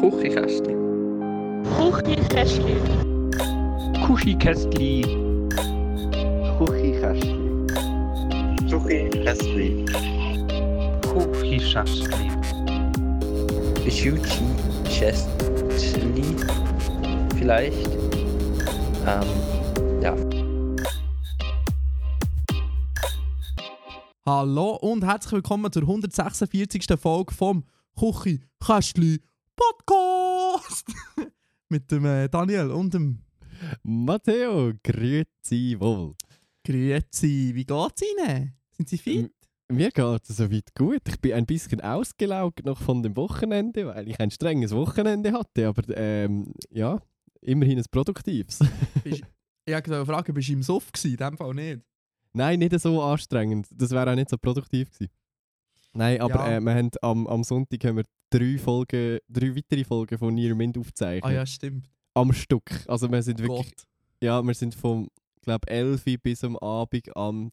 Kuchikästli. Kuchikästli. Kuchikästli. Kuchikästli. Kuchikästli. Kuchikästli. Schuchi Chestli. Vielleicht. Ähm, ja. Hallo und herzlich willkommen zur 146. Folge vom Kuchi Kästli Podcast mit dem äh, Daniel und dem Matteo, grüezi wohl. Grüezi. Wie geht's Ihnen? Sind Sie fit? Mir geht es soweit gut. Ich bin ein bisschen ausgelaugt noch von dem Wochenende, weil ich ein strenges Wochenende hatte. Aber ähm, ja, immerhin ein produktives. Bist, ich wollte fragen, bist du im Suff gewesen? In dem Fall nicht. Nein, nicht so anstrengend. Das wäre auch nicht so produktiv gewesen. Nein, aber Ja. äh, wir haben am, am Sonntag haben wir drei, Folgen, drei weitere Folgen von Near Mint aufgezeichnet. Ah ja, stimmt. Am Stück. Also wir sind wirklich Gott. Ja, wir sind vom, glaube 11 Uhr bis am Abend am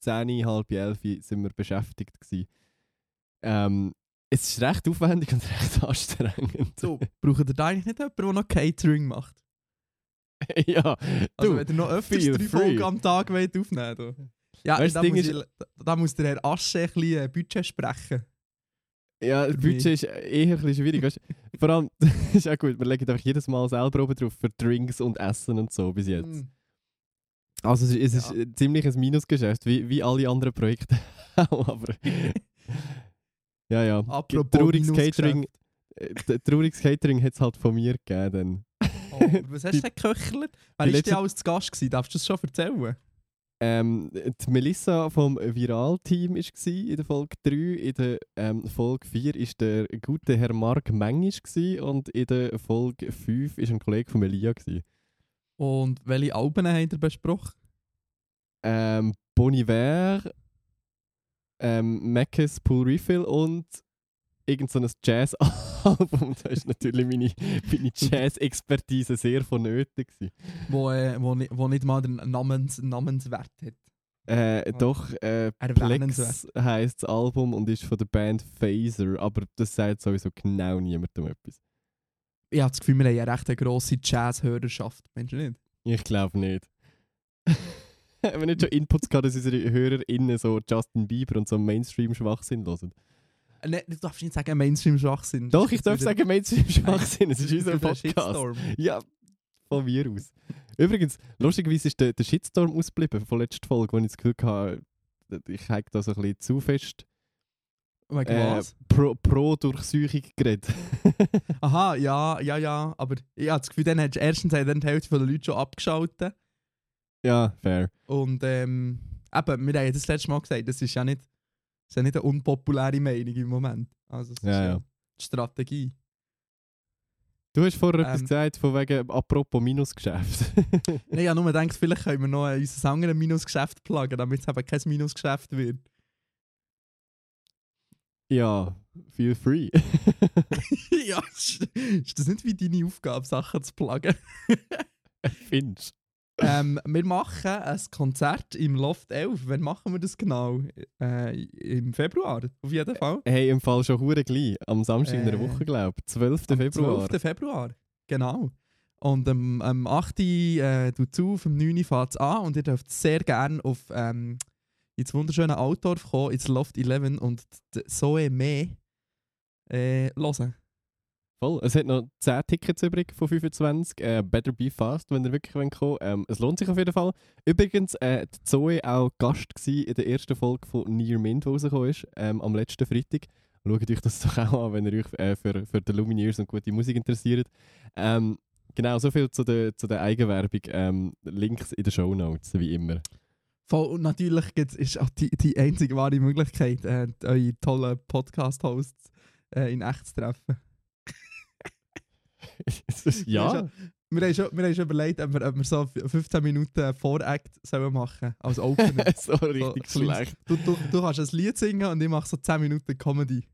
10, Uhr, halb 11 Uhr sind wir beschäftigt gewesen. Ähm, es ist recht aufwendig und recht anstrengend. So, braucht ihr da eigentlich nicht jemanden, der noch Catering macht? ja, Also du, wenn ihr noch öfters drei free. Folgen am Tag wollt aufnehmen wollt. Ja, Weißt da, das muss Ding ich, da, muss der Herr Asche ein bisschen äh, Budget sprechen. ja, das Budget ist eher ein bisschen schwierig. Weißt, du. vor allem, das ist auch gut, wir legen einfach jedes Mal selber oben drauf für Drinks und Essen und so bis jetzt. Mm. Also es ist, es ist Ja. ein ziemlich ein Minusgeschäft, wie, wie alle anderen Projekte auch, aber... ja, ja. Apropos Trauriges. Catering, äh, trauriges Catering hat es halt von mir gegeben. dann. Oh, was hast du denn geköchelt? Wer war letzte- denn alles zu Gast? Gewesen? Darfst du das schon erzählen? Ähm, die Melissa vom Viral-Team war in der Folge 3. In der ähm, Folge 4 war der gute Herr Mark Mengisch und in der Folge 5 war ein Kollege von Elia. Gewesen. Und welche Alben habt ihr besprochen? Ähm, Bon Iver, ähm, Mackes Pool Refill und irgend so ein Jazz-Album. da ist natürlich meine, meine Jazz-Expertise sehr vonnöten. Gewesen. Wo, äh, wo, wo nicht mal den Namens, Namenswert hat. Äh. Doch, äh. Plex heisst das Album und ist von der Band Phaser, aber das sagt sowieso genau niemandem etwas. Ich habe das Gefühl, wir haben eine recht grosse Jazz-Hörerschaft. Meinst du nicht? Ich glaube nicht. Wenn nicht schon Inputs gehabt, dass unsere HörerInnen so Justin Bieber und so Mainstream-Schwachsinn hören. Äh, ne, du darfst nicht sagen Mainstream-Schwachsinn. Doch, ich darf sagen Mainstream-Schwachsinn, es ist unser Podcast. Ja, von mir aus. Übrigens, lustigerweise ist der, der Shitstorm ausgeblieben von letzter Folge, wo ich das Gefühl hatte, ich habe da so ein bisschen zu fest Wegen äh, was? pro, pro Durchsuchung geredet. Aha, ja, ja, ja. Aber ich habe das Gefühl, dann hast du erstens dann die Hälfte der Leute schon abgeschaltet. ja, fair. Und ähm, eben, wir haben das letzte Mal gesagt, das ist ja nicht, ist ja nicht eine unpopuläre Meinung im Moment. Also, es ist Ja, ja ja. die Strategie. Du hast vorher etwas Ähm. gesagt, von wegen apropos Minusgeschäft. Nein, habe nur gedacht, vielleicht können wir noch unser anderes Minusgeschäft pluggen, damit es eben kein Minusgeschäft wird. ja, feel free. ja, ist, ist das nicht wie deine Aufgabe, Sachen zu pluggen? Findest ähm, wir machen ein Konzert im Loft 11. Wann machen wir das genau? Äh, Im Februar, auf jeden Fall. Hey, im Fall schon hure gleich. Am Samstag in einer Äh, Woche, glaube ich. 12. Am Februar. 12. Februar, genau. Und am am 8. Äh, tut auf dem 9. fährt es an und ihr dürft sehr gerne auf ähm, ins wunderschöne Altdorf kommen, ins Loft 11 und Zoe Me äh, hören. Voll. Es hat noch 10 Tickets übrig von 25. Äh, better be fast, wenn ihr wirklich kommen wollt. Ähm, es lohnt sich auf jeden Fall. Übrigens, äh, die Zoe auch Gast in der ersten Folge von Near Mint, die rausgekommen ist, ähm, am letzten Freitag. Schaut euch das doch auch an, wenn ihr euch äh, für, für die Lumineers und gute Musik interessiert. Ähm, genau, soviel zu der, zu der Eigenwerbung. Ähm, Links in den Show Notes, wie immer. Voll, und natürlich gibt's, ist auch die, die einzige wahre Möglichkeit, äh, eure tollen Podcast-Hosts äh, in echt zu treffen. Ja, Wir haben schon, wir haben schon überlegt, ob wir, ob wir so 15 Minuten Voract sollen machen als Opener. so richtig So, schlecht. Du, du, du kannst ein Lied singen und ich mache so 10 Minuten Comedy.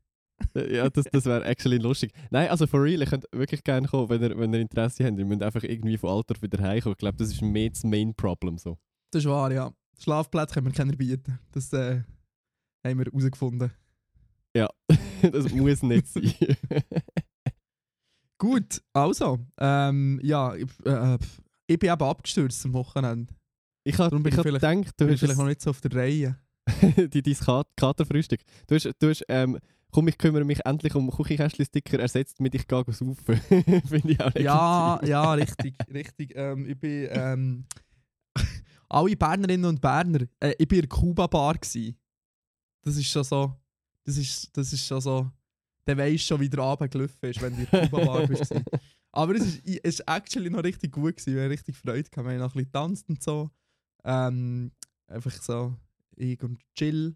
Ja, das, das wäre actually lustig. Nein, also for real, ich könnte wirklich gerne kommen, wenn ihr, wenn ihr Interesse habt. Ihr müsst einfach irgendwie von Alter wieder heimkommen. Ich glaube, das ist mehr das Main Problem so. Das ist wahr, ja. Schlafplätze können wir keiner bieten. Das äh, haben wir herausgefunden. Ja, das muss nicht sein. Gut, also, ähm, ja, ich, äh, ich bin eben abgestürzt am Wochenende. Ich habe gedacht, du bist vielleicht noch nicht so auf der Reihe. die, dein Kat- Katerfrühstück. Du hast, du hast ähm, komm, ich kümmere mich endlich um Küchenkästchen-Sticker ersetzt mit ich gehe saufen. Finde ich auch. Ja, ja, richtig, richtig. Ähm, ich bin, ähm, alle Bernerinnen und Berner, äh, ich bin in der Kuba-Bar gsi. Das ist schon so, das ist, das ist schon so, der weisst schon, wie der Abend gelaufen ist, wenn du in der Kuba-Bar bist. Aber es ist, es ist actually noch richtig gut gewesen, wir haben richtig Freude gehabt, wir haben noch ein bisschen getanzt und so. Ähm, einfach so, ich und Jill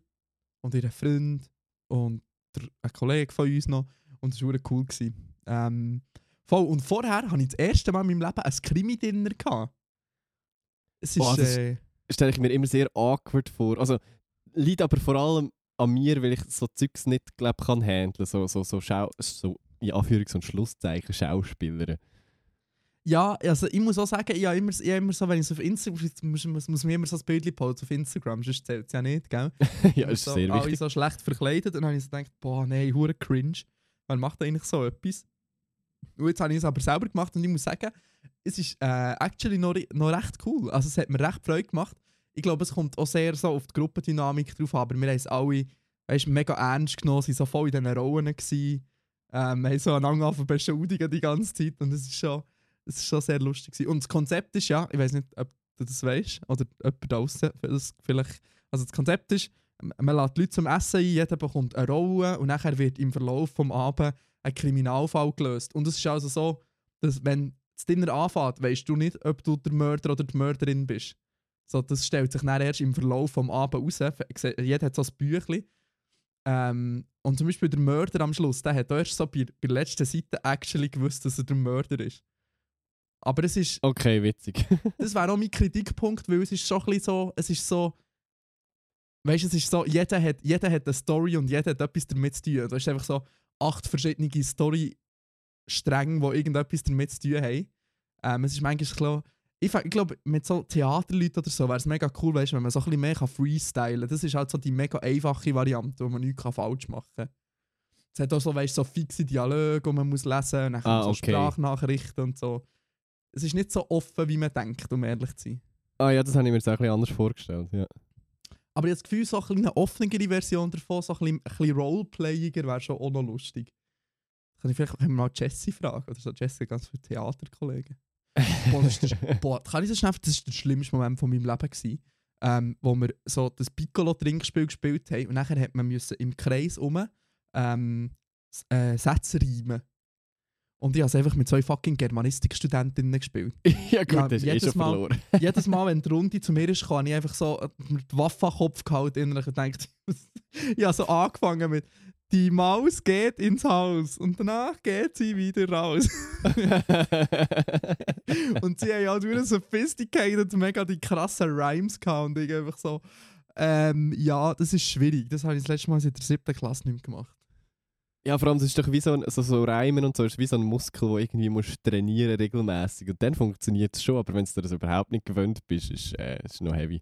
und ihr Freund und der, ein Kollege von uns noch und es war cool. Gewesen. Ähm, Voll. Und vorher hatte ich das erste Mal in meinem Leben ein Krimi-Dinner. Es ist. Boah, das- äh, Stelle ich mir immer sehr awkward vor. Also, liegt aber vor allem an mir, weil ich so Zeugs nicht glaub, kann handeln. So, so, so, Schau so in Anführungs- und Schlusszeichen Schauspieler. ja, also ich muss auch sagen, ich habe immer, ich habe immer so, wenn ich so auf Instagram. Muss, muss, muss mir immer so ein Bild posten auf Instagram, sonst zählt es ja nicht, gell? ja, ist so, sehr wichtig. so schlecht verkleidet. Und dann habe ich so gedacht, boah, nein, hure cringe. Wer macht eigentlich so etwas? Und jetzt habe ich es aber selber gemacht und ich muss sagen, es ist äh, actually noch, noch recht cool. Also es hat mir recht Freude gemacht. Ich glaube, es kommt auch sehr so auf die Gruppendynamik drauf aber wir haben es alle weißt, mega ernst genommen, sind so voll in diesen Rollen gewesen. Ähm, wir haben so einander zu beschuldigen die ganze Zeit und es ist schon, ist schon sehr lustig gewesen. Und das Konzept ist ja, ich weiß nicht, ob du das weißt oder jemand draußen vielleicht, also das Konzept ist, man lädt Leute zum Essen ein, jeder bekommt eine Rolle und nachher wird im Verlauf des Abends ein Kriminalfall gelöst. Und es ist also so, dass wenn das Dinner anfängt, weißt du nicht, ob du der Mörder oder die Mörderin bist. So, das stellt sich dann erst im Verlauf des Abends raus. Jeder hat so ein Büchlein. Ähm, und zum Beispiel der Mörder am Schluss, der hat erst so bei, bei der letzten Seite actually gewusst, dass er der Mörder ist. Aber es ist, Okay, witzig. das wäre auch mein Kritikpunkt, weil es ist schon ein bisschen so, es ist so, weißt du, es ist so, jeder hat, jeder hat eine Story und jeder hat etwas damit zu tun. Du hast einfach so acht verschiedene Story-Stränge, die irgendetwas damit zu tun haben. Ähm, es ist manchmal so, ich, ich glaube, mit so Theaterleuten oder so wäre es mega cool, weißt, wenn man so ein bisschen mehr kann freestylen kann. Das ist halt so die mega einfache Variante, wo man nichts falsch machen kann. Es hat auch so, weißt, so fixe Dialoge, die man muss lesen muss, dann Ah, so okay. Sprachnachrichten und so. Es ist nicht so offen, wie man denkt, um ehrlich zu sein. ah ja, das habe ich mir jetzt auch ein bisschen anders vorgestellt. Ja. Aber ich habe das Gefühl, so ein eine offenere Version davon, so ein bisschen, ein bisschen Roleplayiger, wäre schon auch noch lustig. Kann ich vielleicht mal Jessie fragen? Oder so, Jessie hat ganz viele Theaterkollegen. Boah, das ist der, boah, kann ich das schnell Das war der schlimmste Moment von meinem Leben. Gewesen, ähm, wo wir so das Piccolo-Trinkspiel gespielt haben und nachher hat man müssen im Kreis um ähm, äh, Sätze reimen. Und ich habe es einfach mit zwei fucking Germanistikstudentinnen gespielt. ja gut, Ja, das ist eh jedes schon Mal- verloren. Jedes Mal, wenn die Runde zu mir ist, kann ich einfach so äh, mit die Waffe an den Kopf gehalten und gedacht, ich habe so angefangen mit die Maus geht ins Haus und danach geht sie wieder raus. und sie haben halt wieder sophisticated, mega die krassen Rhymes gehabt und ich einfach so, ähm, ja, das ist schwierig. Das habe ich das letzte Mal seit der siebten Klasse nicht gemacht. ja, vor allem, das ist doch wie so, ein, so, so Reimen und so, ist wie so ein Muskel, den irgendwie musst trainieren regelmäßig Und dann funktioniert es schon, aber wenn du das überhaupt nicht gewöhnt bist, ist es äh, noch heavy.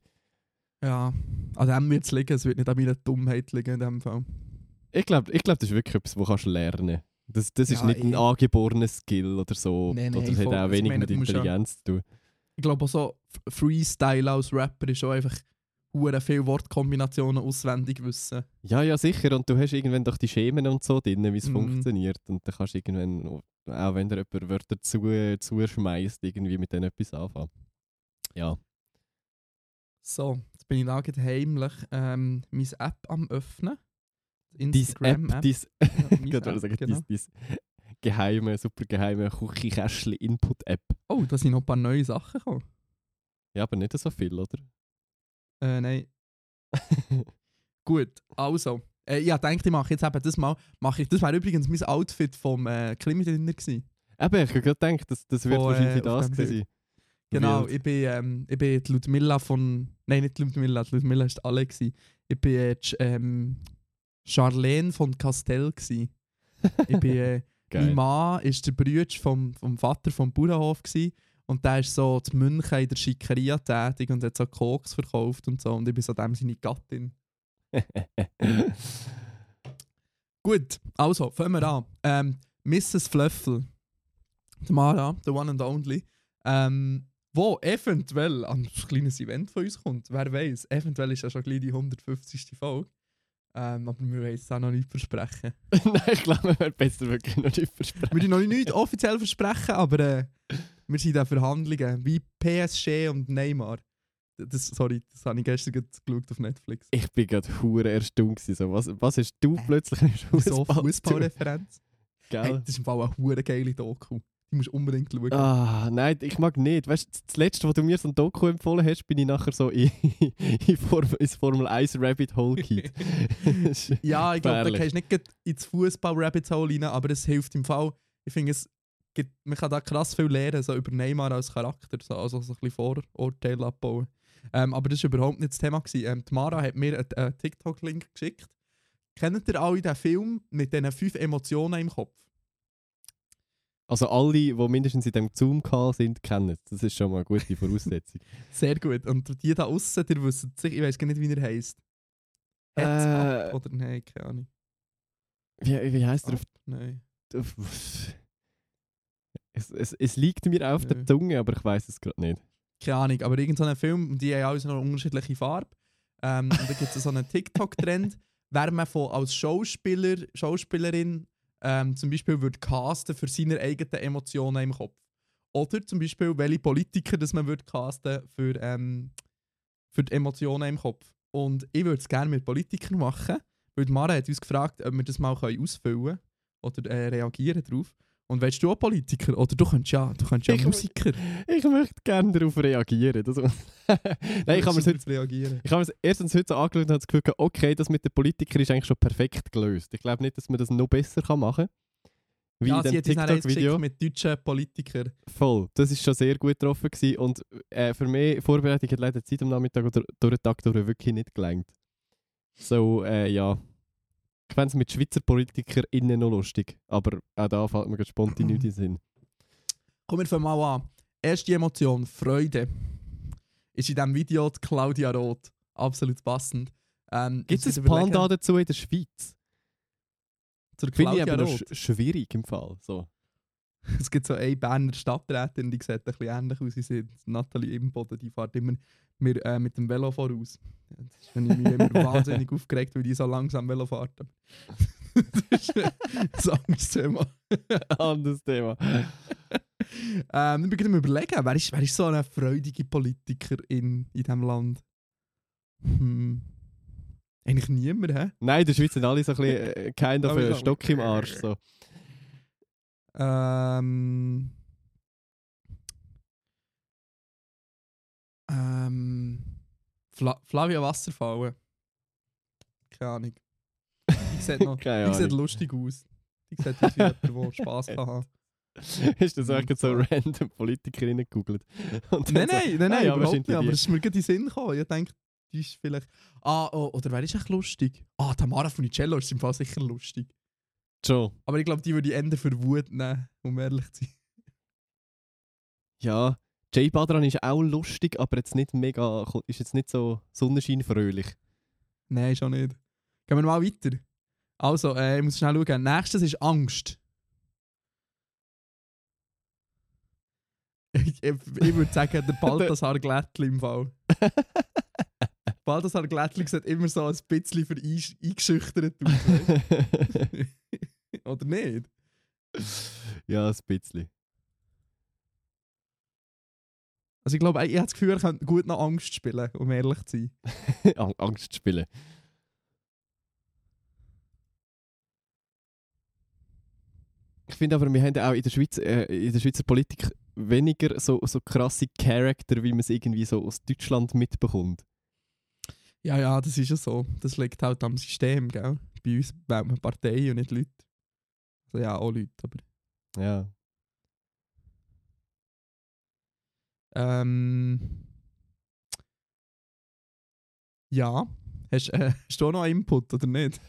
Ja, an dem wird es liegen, es wird nicht an meiner Dummheit liegen in dem Fall. Ich glaube, ich glaub, das ist wirklich etwas, das kannst du lernen Das, das ist Ja, nicht ein angeborener Skill oder so. Nee, nee, oder es hat auch Also, wenig meine, mit Intelligenz zu tun. ich glaube auch so Freestyle als Rapper ist auch einfach hure viele Wortkombinationen auswendig wissen. Ja, ja, sicher. Und du hast irgendwann doch die Schemen und so drin, wie es Mhm. funktioniert. Und dann kannst du irgendwann, auch wenn dir jemand Wörter zu, zuschmeißt, irgendwie mit denen etwas anfangen. Ja. So, jetzt bin ich da heimlich ähm, meine App am öffnen. Dein App, dein, Ja, App, sagen, genau. dein, dein geheime, super geheime Küchenkästchen-Input-App. Oh, da sind noch ein paar neue Sachen gekommen. Ja, aber nicht so viel, oder? Äh, nein. Gut, also. Äh, ja, denke ich mache jetzt eben das mal. Mache ich, das wäre übrigens mein Outfit vom äh, Klima-Dinner gewesen. Eben, ich habe gerade gedacht, das, das wird äh, wahrscheinlich auf das gewesen sein. Genau, Wild. ich bin, ähm, ich bin die Ludmilla von. Nein, nicht die Ludmilla, die Ludmilla war alle. Gewesen. Ich bin äh, die, ähm, Charlene von Castell. Gewesen. Ich bin. Äh, mein. Mann war der Bruder vom, vom Vater vom Bauernhof. Gewesen. Und der ist so die München in der Schickeria tätig und hat so Koks verkauft und so. Und ich bin so dem seine Gattin. Gut, also, fangen wir an. Ähm, Mrs. Flöffel. Tamara, the one and only, ähm, wo eventuell an ein kleines Event von uns kommt. Wer weiß, eventuell ist ja schon gleich die 150. Folge. Ähm, aber wir wollen es auch noch nicht versprechen. Nein, ich glaube, wir werden besser wirklich noch nicht versprechen. Wir können noch nicht offiziell versprechen, aber äh, wir sind in Verhandlungen. Wie PSG und Neymar. Das, sorry, das habe ich gestern geschaut auf Netflix. Ich bin gerade hure erstaunt. So, was, was hast du plötzlich im So Fußball? Fußballreferenz. Hey, das ist im Fall eine hure geile Doku. Die musst du unbedingt schauen. Ah, nein, ich mag nicht. Weißt du, das letzte, was du mir so ein Doku empfohlen hast, bin ich nachher so in, in Form, ins Formel 1 Rabbit Hole gekippt. Ja, ich glaube, da gehst du nicht ins Fußball-Rabbit Hole rein, aber es hilft im Fall. Ich finde, es gibt, man kann da krass viel lernen, so über Neymar als Charakter, so, also so ein bisschen Vorurteile abbauen. Ähm, aber das war überhaupt nicht das Thema. Gewesen. Ähm, die Mara hat mir einen, einen TikTok-Link geschickt. Kennt ihr alle den Film mit diesen fünf Emotionen im Kopf? Also alle, die mindestens in diesem Zoom-Call sind, kennen es. Das ist schon mal eine gute Voraussetzung. Sehr gut. Und die da außen, die wissen sich, ich weiß gar nicht, wie er heisst. Äh, up oder nein, keine Ahnung. wie, wie heisst er auf, Nein. es, es, es liegt mir auf Nö. der Zunge, aber ich weiß es gerade nicht. keine Ahnung, aber irgendein so Film, und die haben alle so eine unterschiedliche Farbe. Ähm, und da gibt es so einen TikTok-Trend, wer man von, als Schauspieler, Schauspielerin ähm, zum Beispiel würde casten für seine eigenen Emotionen im Kopf. Oder zum Beispiel, welche Politiker das man würde casten für, ähm, für die Emotionen im Kopf. Und ich würde es gerne mit Politikern machen, weil Mara hat uns gefragt, ob wir das mal ausfüllen können oder äh, reagieren darauf. Und willst du auch Politiker? Oder du könntest ja, du könntest ja Ich- Musiker. Ich möchte gerne darauf reagieren. Das, Nein, ich habe mir zu reagieren. Ich habe es erstens heute so angeschaut und habe das Gefühl, okay, das mit den Politikern ist eigentlich schon perfekt gelöst. Ich glaube nicht, dass man das noch besser kann machen kann. Wie ja, in sie dem TikTok-Video. mit deutschen Politikern. Voll. Das ist schon sehr gut getroffen. Gewesen. Und äh, für mich, Vorbereitung hat leider Zeit am Nachmittag oder durch den Tag durch wirklich nicht gelangt. So, äh, ja. Ich fände es mit Schweizer PolitikerInnen noch lustig. Aber auch da fällt mir spontan nichts in Sinn. Kommen wir mal an. Erste Emotion, Freude. Ist in diesem Video die Claudia Roth. Absolut passend. Ähm, Gibt es ein Panda dazu in der Schweiz? Zur Finde ich aber noch schwierig im Fall. So. Es gibt so eine Berner Stadträtin, die sieht ein bisschen ähnlich aus wie sie. Nathalie Imboden, die fährt immer mir, äh, mit dem Velo voraus. Das ist, wenn ich mich immer wahnsinnig aufgeregt, weil die so langsam Velo fährt. das ist ein anderes Thema. Anderes Thema. Ähm, ich bin gerade am überlegen, wer ist, wer ist so eine freudige Politiker in, in diesem Land? Hm. Eigentlich niemand, hä? Nein, in der Schweiz sind alle so ein bisschen äh, kind of. Stock im Arsch. So. Ähm. Ähm. Fla Flavia Wasserfallen. Keine Ahnung. Die sieht, noch, Keine die sieht Ahnung. lustig aus. Die sieht aus wie jemand, der Spass kann haben. Ist das eigentlich so random Politikerinnen gegoogelt? Nein, so, nein, nein, nein, ja, überhaupt nicht. Aber es ist mir gerade in den Sinn gekommen. Ich denke, die ist vielleicht. Ah, oh, oder wer ist echt lustig? Ah, Tamara Funicello ist im Fall sicher lustig. Schon. Aber ich glaube, die würde ich eher für Wut nehmen, um ehrlich zu sein. Ja, Jay Badran ist auch lustig, aber jetzt nicht mega, ist jetzt nicht so sonnenscheinfröhlich. Nein, schon nicht. Gehen wir mal weiter. Also, äh, ich muss schnell schauen. Nächstes ist Angst. ich ich, ich würde sagen, der Balthasar Glättli im Fall. Balthasar Glättli sieht immer so ein bisschen für eingeschüchtert aus. Oder nicht? ja, ein bisschen. Also ich glaube, ich habe das Gefühl, er könnte gut noch Angst spielen, um ehrlich zu sein. Ang- Angst spielen. Ich finde aber, wir haben auch in der, Schweiz, äh, in der Schweizer Politik weniger so, so krasse Charakter, wie man es irgendwie so aus Deutschland mitbekommt. Ja, ja, das ist ja so. Das liegt halt am System, gell? Bei uns wählt man Parteien und nicht Leute. Also ja, auch Leute, aber... Ja. Ähm... Ja. Hast, äh, hast du auch noch Input, oder nicht?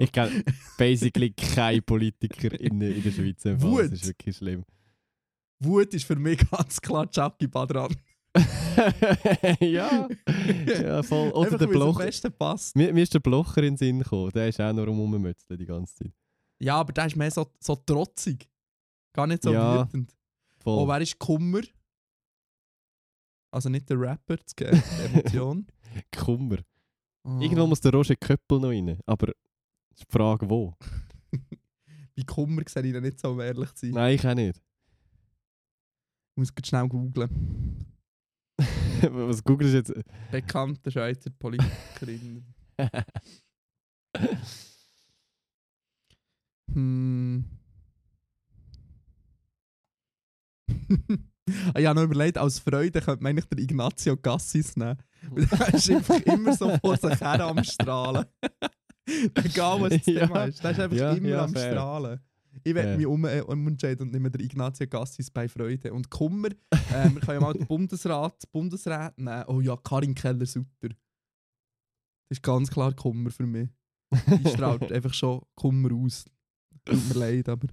Ich kenne basically keinen Politiker in, in der Schweiz. Wut. Das ist wirklich schlimm. Wut ist für mich ganz klar Jackie Badran. ja. ja, voll. Oder Einfach, der Blocher. Mir, mir ist der Blocher in den Sinn gekommen. Der ist auch noch rummützeln die ganze Zeit. Ja, aber der ist mehr so, so trotzig. Gar nicht so Ja. wütend. voll. Oh, wer ist Kummer? Also nicht der Rapper, das Ge- die Emotion. Kummer. Oh. Irgendwo muss der Roger Köppel noch rein. Aber die Frage, wo? Bei Kummer sehe ich ihn nicht so, um ehrlich zu sein. Nein, ich auch nicht. Ich muss schnell googlen. Was googelst du jetzt? Bekannte Schweizer Politikerin. Hm. ich habe noch überlegt, als Freude könnte man eigentlich den Ignazio Gassis nehmen. Weil Der ist einfach immer so vor sich her am Strahlen. Egal was das Ja. Ist. Der ist einfach Ja, immer ja, am fair. Strahlen. Ich werde mich um, äh, umentscheiden und nehme den Ignazio Gassis bei Freude. Und Kummer, äh, wir können ja mal den Bundesrat, Bundesrat nehmen. Oh ja, Karin Keller-Sutter. Das ist ganz klar Kummer für mich. Die strahlt einfach schon Kummer aus. Tut mir leid, aber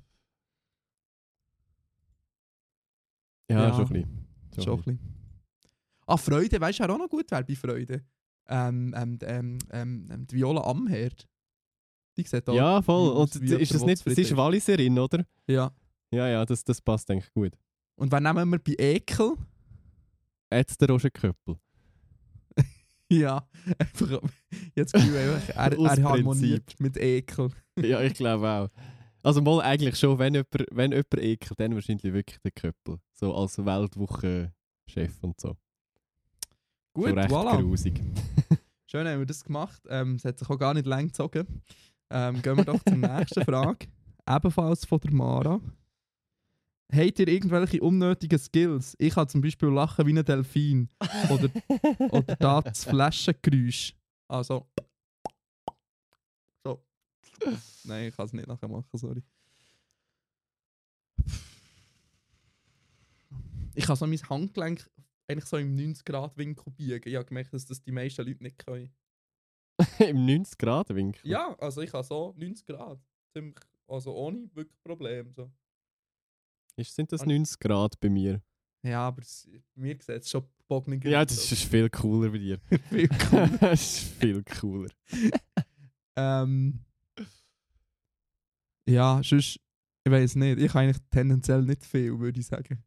Ja, Ja. schon ein bisschen. schon ein bisschen. Ah, Freude, weißt du, wer auch noch gut wäre bei Freude? Ähm, ähm, ähm, ähm, ähm, die Viola Amherd. Die sieht auch Ja, voll. Und wie ist das nicht, sie ist Walliserin, oder? Ja. Ja, ja, das, das passt eigentlich gut. Und wen nehmen wir bei Ekel? Jetzt der Roger Köppel. Ja, einfach, jetzt Gefühl, einfach, er, er harmoniert mit Ekel. ja, ich glaube auch. Also mal eigentlich schon, wenn jemand, wenn jemand ekelt, dann wahrscheinlich wirklich der Köppel. So als Weltwoche-Chef und so. Gut, so recht voilà. grusig. Schön haben wir das gemacht. Ähm, es hat sich auch gar nicht lang gezogen. Ähm, gehen wir doch zur nächsten Frage. Ebenfalls von der Mara. Habt ihr irgendwelche unnötigen Skills? Ich kann zum Beispiel lachen wie ein Delfin. Oder, oder da das Flaschengeräusch. Also. Nein, ich kann es nicht nachher machen, sorry. Ich kann so mein Handgelenk eigentlich so im 90-Grad-Winkel biegen. Ich habe gemerkt, dass das die meisten Leute nicht können. Im 90-Grad-Winkel. Ja, also ich habe so 90 Grad. Ziemlich, also ohne wirklich Problem. So. Ist, sind das Und- 90 Grad bei mir? Ja, aber es, mir sieht es schon bogniger Ja, das ist viel cooler bei dir. viel cool. das ist viel cooler. ähm, ja, sonst, ich weiß nicht. Ich habe eigentlich tendenziell nicht viel, würde ich sagen.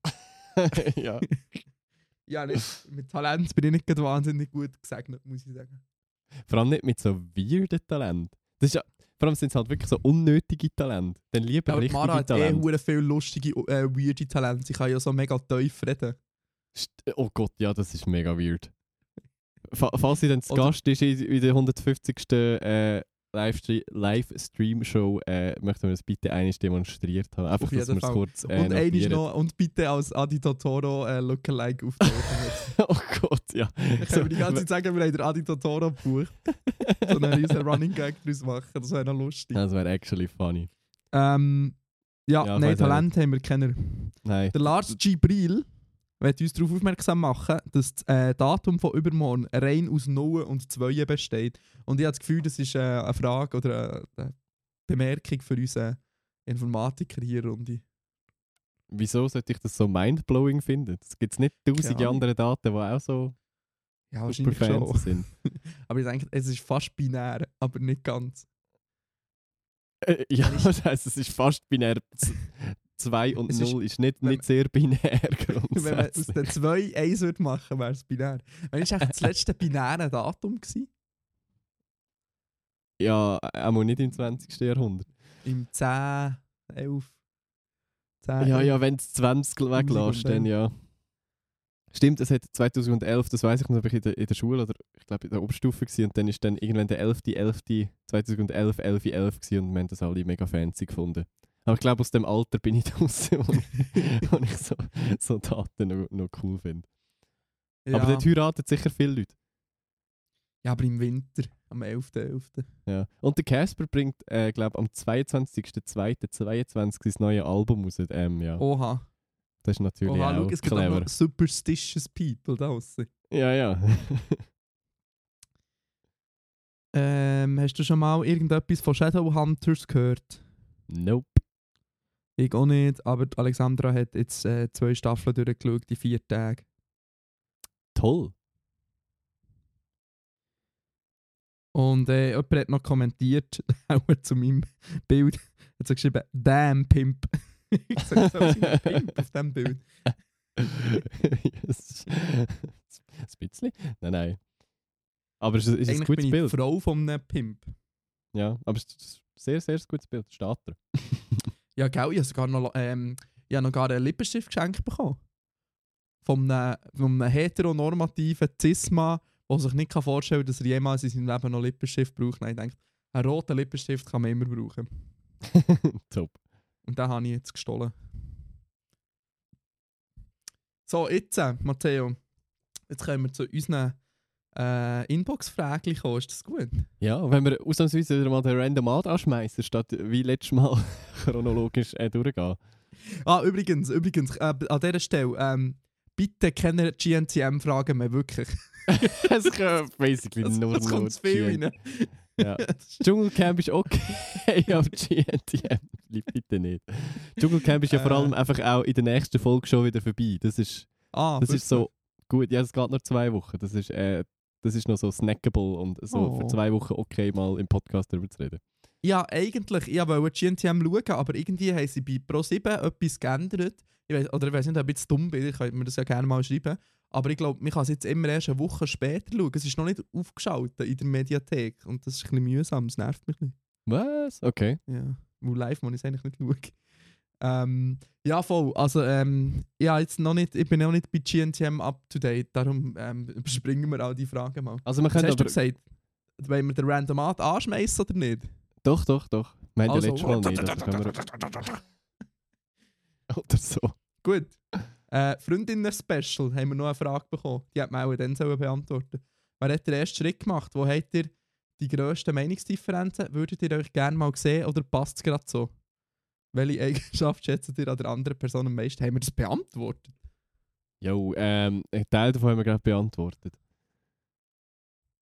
ja. Ja, nicht, mit Talent bin ich nicht gerade wahnsinnig gut gesegnet, muss ich sagen. Vor allem nicht mit so weirden Talent. Das ist ja, vor allem sind es halt wirklich so unnötige Talente. Dann lieber die richtige Mara hat eh Talente. hure viel lustige, äh, weirde Talente. Sie kann ja so mega tief reden. Oh Gott, ja, das ist mega weird. Fa falls sie dann zu Gast ist in, der 150. Äh, Livestream-Show, äh, möchten wir das bitte einiges demonstriert haben. Einfach, dass wir es kurz äh, und eines noch, und bitte als Adi Totoro äh, Lookalike auftreten. oh Gott, ja. Dann können wir die ganze Zeit sagen, wir haben den Adi Totoro gebucht. so einen riesen Running Gag daraus machen, das wäre noch lustig. Das wäre actually funny. Ähm, ja, Ja, ich nein, Talent haben wir keiner. Nein. Der Lars Gibril wird uns darauf aufmerksam machen, dass das äh, Datum von übermorgen rein aus Nullen und Zweien besteht. Und ich habe das Gefühl, das ist äh, eine Frage oder eine, eine Bemerkung für unseren Informatiker hier Runde. Wieso sollte ich das so mindblowing finden? Es gibt nicht tausende andere Daten, die auch so Ja, super wahrscheinlich schon. fancy sind. Aber ich denke, es ist fast binär, aber nicht ganz. Äh, ja, das heisst, es ist fast binär. 2 und Es ist- 0 ist, nicht, nicht sehr binär Wenn man aus den zwei eins würde machen, wäre es binär. Wann war eigentlich das letzte binäre Datum? Gewesen? Ja, auch nicht im 20. Jahrhundert. Im 10, 11, 10, Ja, 11. ja, wenn du 20 weglässt, dann ja. Stimmt, es hat 2011, das weiß ich noch, ich in der, in der Schule oder ich glaube in der Oberstufe gewesen, und dann ist dann irgendwann der 11. 11. 2011 11 11 gewesen, und wir haben das alle mega fancy gefunden. Aber ich glaube, aus dem Alter bin ich draußen, wo, ich- wo ich so, so Daten noch, noch cool finde. ja. Aber dort heiraten sicher viele Leute. ja, aber im Winter, am 11.11. .11. Ja. Und der Casper bringt, äh, glaube am 22.02.22 sein neues Album raus. Ähm, ja. Oha. Das ist natürlich Oha, auch schau, es gibt auch clever. noch Superstitious People da draussen. Ja, ja. Ähm, hast du schon mal irgendetwas von Shadowhunters gehört? nope. Ich auch nicht, aber die Alexandra hat jetzt äh, zwei Staffeln durchgeschaut, in vier Tagen. Toll. Und äh, jemand hat noch kommentiert, auch zu meinem Bild, hat so geschrieben, damn Pimp. ich sehe so Pimp auf diesem Bild. Es ist- Ein bisschen? Nein, nein. Aber es ist, ist ein Eigentlich gutes bin ich Bild. die Frau von einem Pimp. Ja, aber es ist ein sehr, sehr gutes Bild. Steht er. Ja, gell, ich habe sogar noch, ähm, ich habe noch gar einen Lippenstift geschenkt bekommen. Von einem, von einem heteronormativen Cis-Mann, der sich nicht kann vorstellen kann, dass er jemals in seinem Leben noch Lippenstift braucht. Nein, ich denke, einen roten Lippenstift kann man immer brauchen. Top. Und den habe ich jetzt gestohlen. So, jetzt, äh, Matteo. Jetzt kommen wir zu unseren äh, Inbox-Fragen kommen. Ist das gut? Ja, wenn wir ausnahmsweise wieder mal den Random Ad anschmeißen, statt wie letztes Mal chronologisch äh, durchgehen. Ah, übrigens, übrigens, äh, an dieser Stelle, ähm, bitte keine GNTM-Fragen mehr, wirklich. es kommt basically Es, nur es kommt zu viel rein. Ja. Dschungelcamp ist okay, aber GNTM bitte nicht. Dschungelcamp ist ja vor Äh. allem einfach auch in der nächsten Folge schon wieder vorbei. Das ist, ah, das wirklich? ist so gut. Ja, es geht nur zwei Wochen. Das ist, äh, das ist noch so snackable und so für Oh. zwei Wochen okay, mal im Podcast darüber zu reden. Ja, eigentlich, ich wollte GNTM schauen, aber irgendwie haben sie bei Pro7 etwas geändert. Ich weiss, oder ich weiß nicht, ob ich jetzt dumm bin, ich könnte mir das ja gerne mal schreiben. Aber ich glaube, man kann es jetzt immer erst eine Woche später schauen. Es ist noch nicht aufgeschaltet in der Mediathek. Und das ist ein bisschen mühsam, es nervt mich ein Was? Okay. bisschen. Ja, weil live muss ich es eigentlich nicht schauen. Ähm, ja, voll. Also, ähm, ja, jetzt noch nicht, ich bin noch nicht bei GNTM up to date, darum ähm, überspringen wir all die Fragen mal. Also du aber... gesagt? Wollen wir den Randomat anschmeißen oder nicht? Doch, doch, doch. Wir haben Also- ja letztes Mal nicht. Also können wir... Oder so. Gut. Äh, Freundinnen-Special haben wir noch eine Frage bekommen. Die hat man auch dann beantworten Wer hat den ersten Schritt gemacht? Wo habt ihr die grössten Meinungsdifferenzen? Würdet ihr euch gerne mal sehen oder passt es gerade so? Welche Eigenschaft schätzt ihr an der anderen Person am meisten? Haben wir das beantwortet? Jo, ähm, ein Teil davon haben wir gerade beantwortet.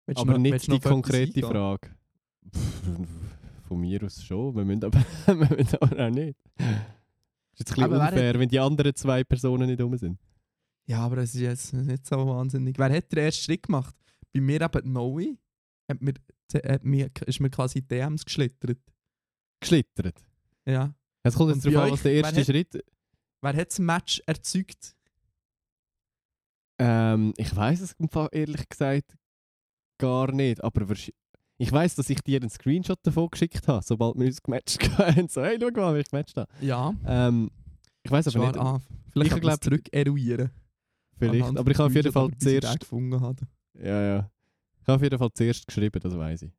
Willst aber noch- nicht die konkrete? Frage. Pff, von mir aus schon. Wir müssen aber, wir müssen aber auch nicht. Ist jetzt ein bisschen Aber unfair, wenn die anderen zwei Personen nicht rum sind. Ja, aber es ist jetzt nicht so wahnsinnig. Wer hat den ersten Schritt gemacht? Bei mir eben Noe. Hat mir, hat mir, ist mir quasi DMs geschlittert. Geschlittert. Ja. Es kommt jetzt darauf an, was der erste wer hat- Schritt Wer hat das Match erzeugt? Ähm, ich weiß es ehrlich gesagt gar nicht, aber ich weiß, dass ich dir einen Screenshot davon geschickt habe, sobald wir uns gematcht haben. So, hey, schau mal, wie ich gematcht habe. Ja. Ähm, ich weiß aber Schwar nicht, an. Vielleicht Ich kann man es glaub- zurück eruieren. vielleicht, Anhand aber ich habe auf jeden Fall zuerst, gefunden habe. ja, ja, ich habe auf jeden Fall zuerst geschrieben, das weiß ich.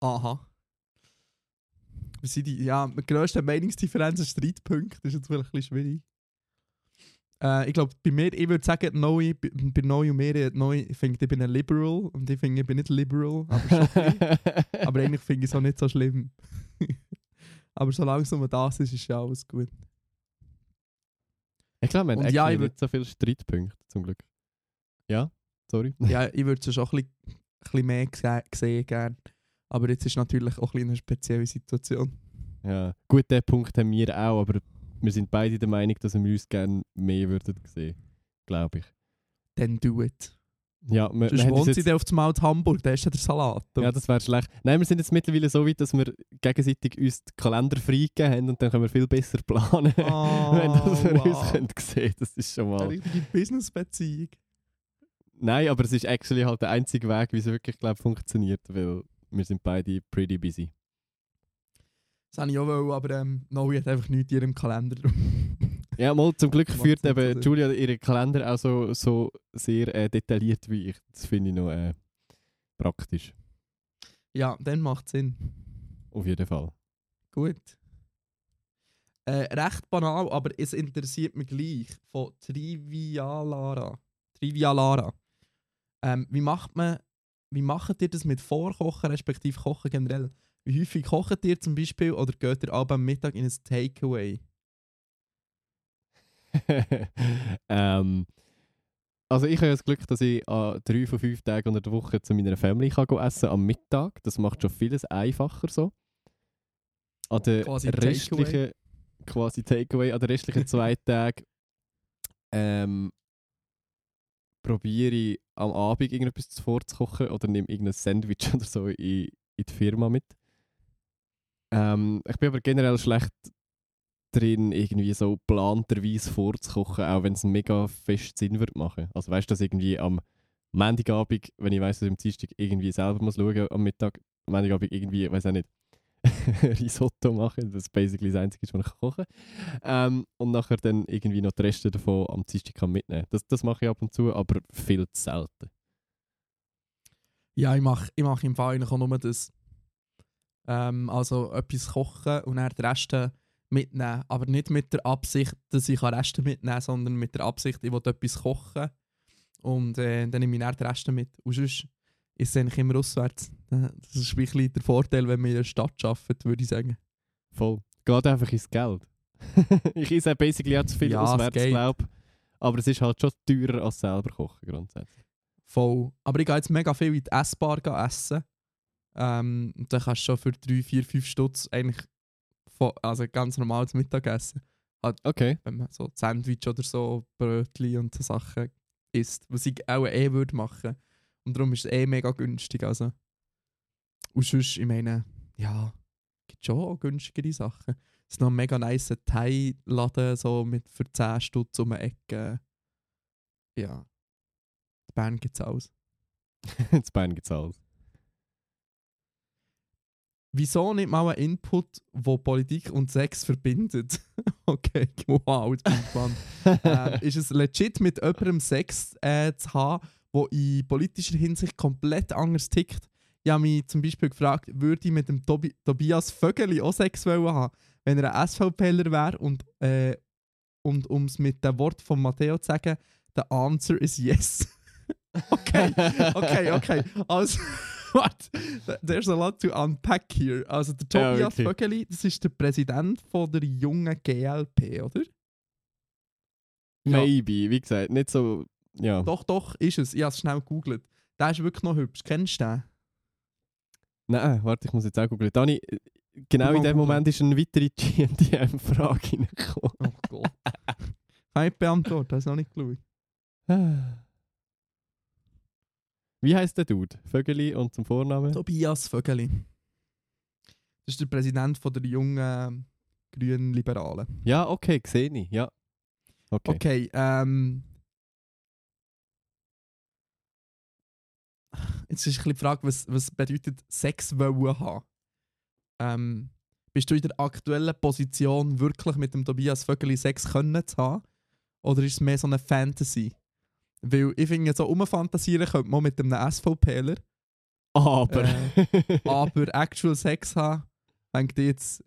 Aha. Wir sind die, ja, die grösste Meinungsdifferenz ist Streitpunkt. Das ist jetzt vielleicht ein bisschen schwierig. Äh, ich glaube, bei mir, ich würde sagen, Noe, bei, bei Noe und mir, Noe findet, ich bin ein Liberal und ich finde, ich bin nicht liberal, aber, schon aber eigentlich finde ich es auch nicht so schlimm. aber solange es das ist, ist ja alles gut. ich glaube, haben Und ja, ich nicht so viele Streitpunkte, zum Glück. Ja, sorry. ja, ich würde es schon ein bisschen, ein bisschen mehr sehen gerne. Aber jetzt ist natürlich auch ein eine spezielle Situation. Ja. Gut, den Punkt haben wir auch, aber wir sind beide der Meinung, dass wir uns gerne mehr würden sehen. Glaube ich. Dann do it. Ja, wir, wir Sonst uns wohnt sie dann auf dem Mount Hamburg, da ist ja der Salat. ja, das wäre schlecht. Nein, wir sind jetzt mittlerweile so weit, dass wir gegenseitig uns die Kalender freigegeben haben und dann können wir viel besser planen. Oh, Wenn das wir uns wow. können sehen das ist schon Eine mal... richtige Business-Beziehung. Nein, aber es ist actually halt der einzige Weg, wie es wirklich, glaube funktioniert, weil wir sind beide pretty busy. Das habe ich auch wollen, aber ähm, Noe hat einfach nichts in ihrem Kalender. Ja, mal zum Glück führt eben also. Julia ihren Kalender auch so, so sehr äh, detailliert wie ich. Das finde ich noch äh, praktisch. ja, dann macht Sinn. Auf jeden Fall. Gut. Äh, recht banal, aber es interessiert mich gleich. Von Trivialara. Trivialara. Ähm, wie macht man, wie macht ihr das mit Vorkochen, respektive Kochen generell? Wie häufig kocht ihr zum Beispiel oder geht ihr abends am Mittag in ein Takeaway? ähm, also ich habe das Glück, dass ich an drei von fünf Tagen unter der Woche zu meiner Family kann gehen essen am Mittag. Das macht schon vieles einfacher so. An den Quasi restlichen quasi Takeaway, an den restlichen zwei Tagen ähm, probiere ich am Abend irgendetwas vorzukochen oder nehme irgendein Sandwich oder so in, in die Firma mit. Ähm, ich bin aber generell schlecht drin, irgendwie so planterweise vorzukochen, auch wenn es mega fest Sinn wird machen. Also weißt du, dass irgendwie am Montagabend, wenn ich weiss, dass ich am Dienstag irgendwie selber muss schauen am Mittag, am Montagabend irgendwie, weiß auch nicht, Risotto machen, das ist basically das Einzige, was ich kochen kann. Ähm, und nachher dann irgendwie noch die Reste davon am Dienstag mitnehmen. Das, das mache ich ab und zu, aber viel zu selten. Ja, ich mache ich mach im Fall eigentlich auch nur das. Ähm, also etwas kochen und dann die Reste mitnehmen. Aber nicht mit der Absicht, dass ich Reste mitnehmen kann, sondern mit der Absicht, ich will etwas kochen. Und äh, dann nehme ich dann die Reste mit. Und sonst ist eigentlich immer auswärts. Äh, Das ist ein bisschen der Vorteil, wenn man in der Stadt arbeitet, würde ich sagen. Voll. Geht einfach ins Geld. ich esse basically auch zu viel Ja, auswärts, glaube Aber es ist halt schon teurer als selber kochen, grundsätzlich. Voll. Aber ich gehe jetzt mega viel in die Essbar essen. Ähm, und dann kannst du schon für 3, 4, 5 Stutz eigentlich vo- also ganz normales Mittagessen. Okay. Wenn man so Sandwich oder so, Brötchen und so Sachen isst. Was ich auch eh würde machen. Und darum ist es eh mega günstig. Also. Und sonst, ich meine, ja, gibt schon auch günstigere Sachen. Es ist noch ein mega nice Thai-Laden so mit für 10 Stutz um die Ecke. Ja. In Bern gibt es alles. In Bein gibt es alles. Wieso nicht mal ein Input, wo Politik und Sex verbindet? okay, wow, jetzt bin ich gespannt. ähm, ist es legit mit jemandem Sex äh, zu haben, der in politischer Hinsicht komplett anders tickt? Ich habe mich zum Beispiel gefragt, würde ich mit dem Tobi Tobias Vögeli auch Sex haben, wenn er ein SVPler wäre und, äh, und um es mit dem Wort von Matteo zu sagen, the answer is yes. okay, okay, okay. Also, what? There's a lot to unpack here. Also der Ja, Tobias wirklich. Vögeli, das ist der Präsident von der jungen GLP, oder? Ja. Maybe, wie gesagt, nicht so. Ja. Doch, doch, ist es. Ich habe es schnell gegoogelt. Der ist wirklich noch hübsch. Kennst du den? Nein, warte, ich muss jetzt auch googeln. Dani, äh, genau in dem. Moment ist eine weitere GNTM-Frage reingekommen. Oh Gott. Kann ich beantworten, hast du noch nicht geschaut. Wie heißt der Dude? Vögeli und zum Vornamen? Tobias Vögeli. Das ist der Präsident von der jungen ähm, grünen Liberalen. Ja, okay, sehe ich. Ja. Okay. Okay, ähm. Jetzt ist ein die Frage, was, was bedeutet Sex wollen haben? Ähm, bist du in der aktuellen Position wirklich mit dem Tobias Vögeli Sex können zu haben? Oder ist es mehr so eine Fantasy? Weil ich finde, so umfantasieren könnte man mit einem SVPler, Aber. aber actual Sex haben, denkt jetzt,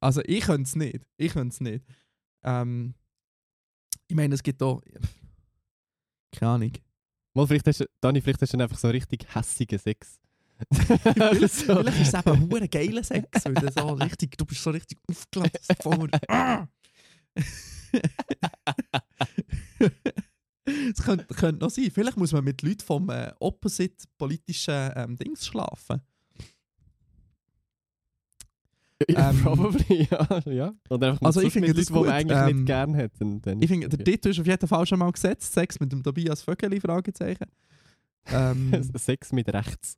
also ich könnte es nicht. Ich könnte es nicht. Ähm, ich meine, es gibt auch. Keine Ahnung. Mal, vielleicht hast du, Dani, vielleicht hast du einfach so richtig hässigen Sex. vielleicht, so. vielleicht ist es eben ein geiler Sex, weil du so richtig, du bist so richtig aufgelassen vor. Ah! Es könnte, könnte noch sein. Vielleicht muss man mit Leuten vom äh, opposite politischen ähm, Dings schlafen. Ja, Ähm, probably, ja. ja. Und einfach Also ich finde Leuten, die man eigentlich ähm, nicht gern hat. Dann, dann Ich finde, der. Titel ist auf jeden Fall schon mal gesetzt. Sex mit dem Tobias Vögeli, Fragezeichen. Ähm, Sex mit rechts.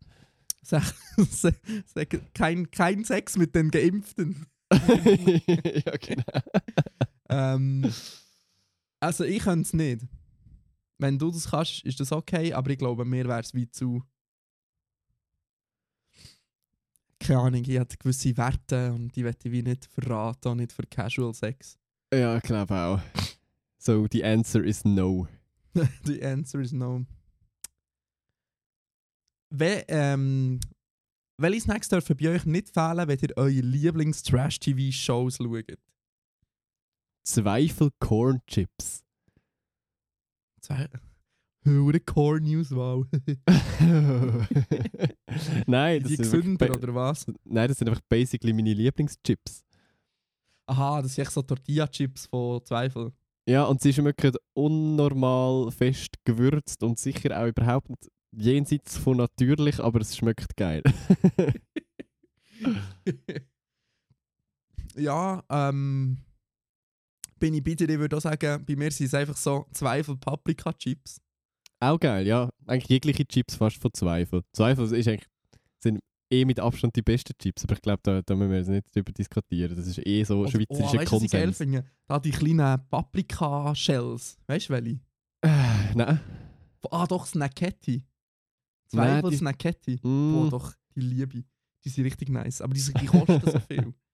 se se se kein, kein Sex mit den Geimpften. ja, genau. Ähm, also ich könnte es nicht. Wenn du das kannst, ist das okay, aber ich glaube, mir wäre es wie zu... Keine Ahnung, ich habe gewisse Werte und die möchte ich wie nicht verraten, auch nicht für Casual Sex. Ja, ich glaube auch. So, the answer is no. The answer is no. We, ähm, welche Snacks dürfen bei euch nicht fehlen, wenn ihr eure Lieblings-Trash-TV-Shows schaut? Zweifel Corn Chips. Zwei. Hure Core-News-Wahl. Nein, das Die sind gesünder, oder was? Nein, das sind einfach basically meine Lieblingschips. Aha, das sind echt so Tortilla-Chips von Zweifel. Ja, und sie schmecken unnormal fest gewürzt und sicher auch überhaupt nicht jenseits von natürlich, aber es schmeckt geil. ja, ähm. Bin ich bei dir, ich würde auch sagen, bei mir sind es einfach so Zweifel Paprika-Chips. Auch geil, ja. Eigentlich jegliche Chips fast von Zweifel. Zweifel ist eigentlich, sind eh mit Abstand die besten Chips, aber ich glaube, da, da müssen wir jetzt nicht drüber diskutieren. Das ist eh so Oder- schweizerischer oh, weißt du, was ich geil Konsens. finde? Da die kleinen Paprika-Shells. Weißt du welche? Äh, nein. Ah, doch, Snacketti. Nein, Zweifel die- Snacketti. Mm. Boah, doch, die liebe. Die sind richtig nice. Aber die, sind- die kosten so viel.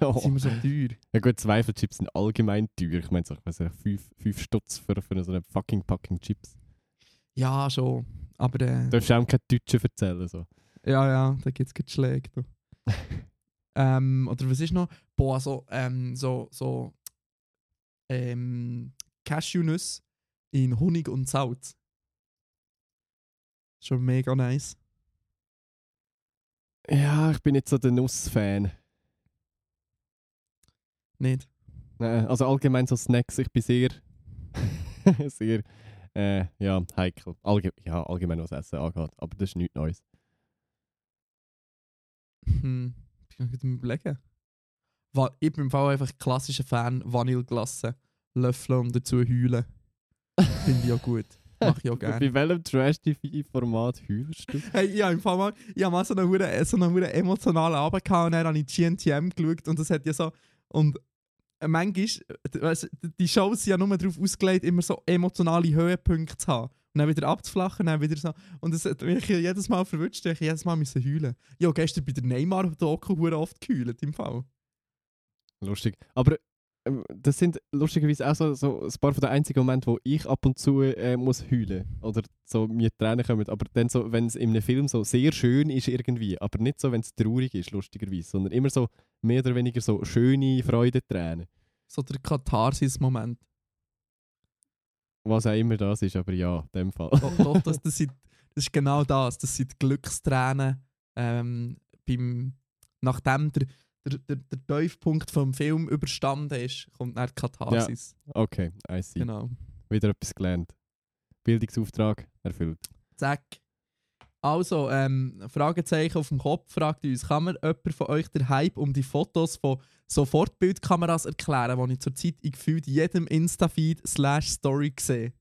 Die Oh. sind mir so teuer. Ja gut, Zweifelchips sind allgemein teuer. Ich meine, so, ich weiß nicht, 5 Stutz für, für so eine fucking Packing Chips. Ja, schon. Aber äh, Du darfst auch kein Deutsche erzählen. So. ja, ja, da gibt es Schläge. Ähm, oder was ist noch? Boah, so, ähm, so, so ähm, Cashewnüsse in Honig und Salz. Schon mega nice. Ja, ich bin nicht so der Nuss-Fan. Nicht? Nein, Also allgemein so Snacks, ich bin sehr, sehr, äh, ja, heikel. Allge ja, allgemein was Essen angeht, aber das ist nichts Neues. Hm, ich kann mir überlegen. Ich bin im Fall einfach klassischer Fan Vanilleglasse. Löffeln und dazu heulen. Finde ich auch gut. Mach ich auch gerne. Bei welchem Trash-TV-Format heulst du? Hey, ja, im Fall mal, ich habe mal so einen, so einen emotionalen Abend gehabt und dann habe ich GNTM geschaut und das hat ja so, und manchmal, äh, weißt du, die Shows sind ja nur darauf ausgelegt, immer so emotionale Höhepunkte zu haben. Und dann wieder abzuflachen, dann wieder so. Und das hat mich jedes Mal verwünscht, ich jedes Mal müssen heulen. Ja, gestern bei der Neymar-Doku hure oft geheult, im Fall. Lustig. Aber das sind lustigerweise auch so, so ein paar von den einzigen Momente, wo ich ab und zu äh, muss heulen oder so mir Tränen kommen. Aber dann so, wenn es in einem Film so sehr schön ist irgendwie, aber nicht so, wenn es traurig ist, lustigerweise, sondern immer so mehr oder weniger so schöne Freudentränen. So der Katharsis-Moment. Was auch immer das ist, aber ja, in dem Fall. Doch, doch das, das, sind, das ist genau das. Das sind Glückstränen. Ähm, beim, nachdem der, der, der, der Tiefpunkt vom Film überstanden ist, kommt dann die Katharsis. Okay, I see. Genau. Wieder etwas gelernt. Bildungsauftrag erfüllt. Zack. Also, ähm, Fragezeichen auf dem Kopf fragt uns, kann mir jemand von euch den Hype um die Fotos von Sofortbildkameras erklären, die ich zurzeit in gefühlt jedem Insta-Feed slash Story sehe?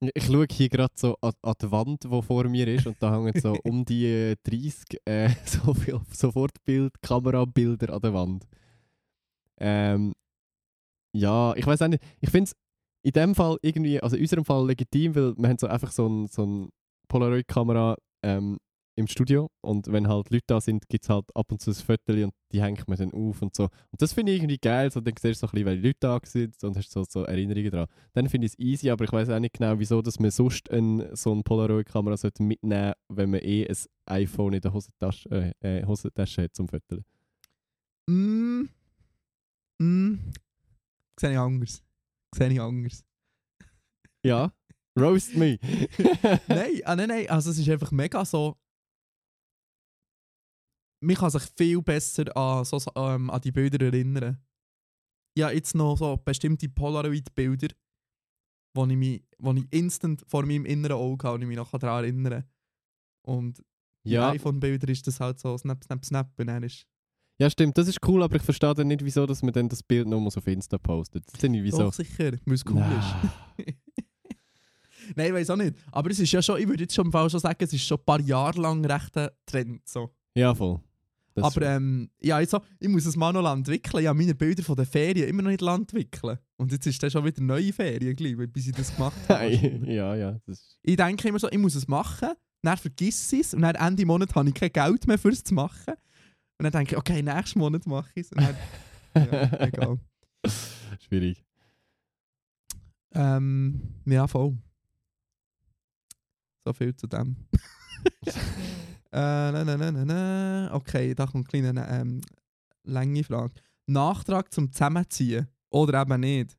Ich schaue hier gerade so an, an die Wand, die vor mir ist, und da hängen so um die äh, 30 äh, so viel Sofortbild, Kamerabilder an der Wand. Ähm, ja, ich weiß auch nicht. Ich finde es in dem Fall irgendwie, also in unserem Fall legitim, weil wir haben so einfach so ein, so ein Polaroid-Kamera ähm, im Studio und wenn halt Leute da sind, gibt es halt ab und zu ein Foto und die hängt man dann auf und so. Und das finde ich irgendwie geil, so dann siehst du so ein bisschen, welche Leute da sind und hast so, so Erinnerungen dran. Dann finde ich es easy, aber ich weiß auch nicht genau, wieso dass man sonst ein, so eine Polaroid-Kamera sollte mitnehmen wenn man eh ein iPhone in der Hosentasche, äh, äh, Hosentasche hat zum Fotografieren. Mm. Mm. Sehe ich anders. Sehe ich anders. Ja, roast me. nein, ah, nein, nein. Also es ist einfach mega so. Man kann sich viel besser an, so, ähm, an die Bilder erinnern. Ja, jetzt noch so bestimmte Polaroid-Bilder, wo ich, mich, wo ich instant vor meinem inneren Auge habe und ich mich noch daran erinnern Und bei ja, iPhone-Bildern ist das halt so snap, snap, snap und dann ist ja, stimmt, das ist cool, aber ich verstehe dann nicht, wieso dass man dann das Bild noch mal auf Insta postet. Das sind wieso. doch sicher, weil es cool Nah. ist. Nein, ich weiß auch nicht. Aber es ist ja schon, ich würde jetzt schon im Fall schon sagen, es ist schon ein paar Jahre lang recht ein Trend. So. Ja, voll. Das Aber ähm, ja, also, ich muss es mal noch entwickeln. Ich habe meine Bilder von den Ferien immer noch nicht entwickeln. Und jetzt ist dann schon wieder neue Ferien, gleich, bis ich das gemacht habe. ja, ja. Das ich denke immer so, ich muss es machen, dann vergiss ich es und dann Ende Monat habe ich kein Geld mehr für es zu machen. Und dann denke ich, okay, nächsten Monat mache ich es. Und dann, ja, egal. schwierig. Ähm, ja, voll. So viel zu dem. äh, na, na, na, na, na. Okay, da kommt eine kleine ähm, lange Frage. Nachtrag zum Zusammenziehen oder eben nicht?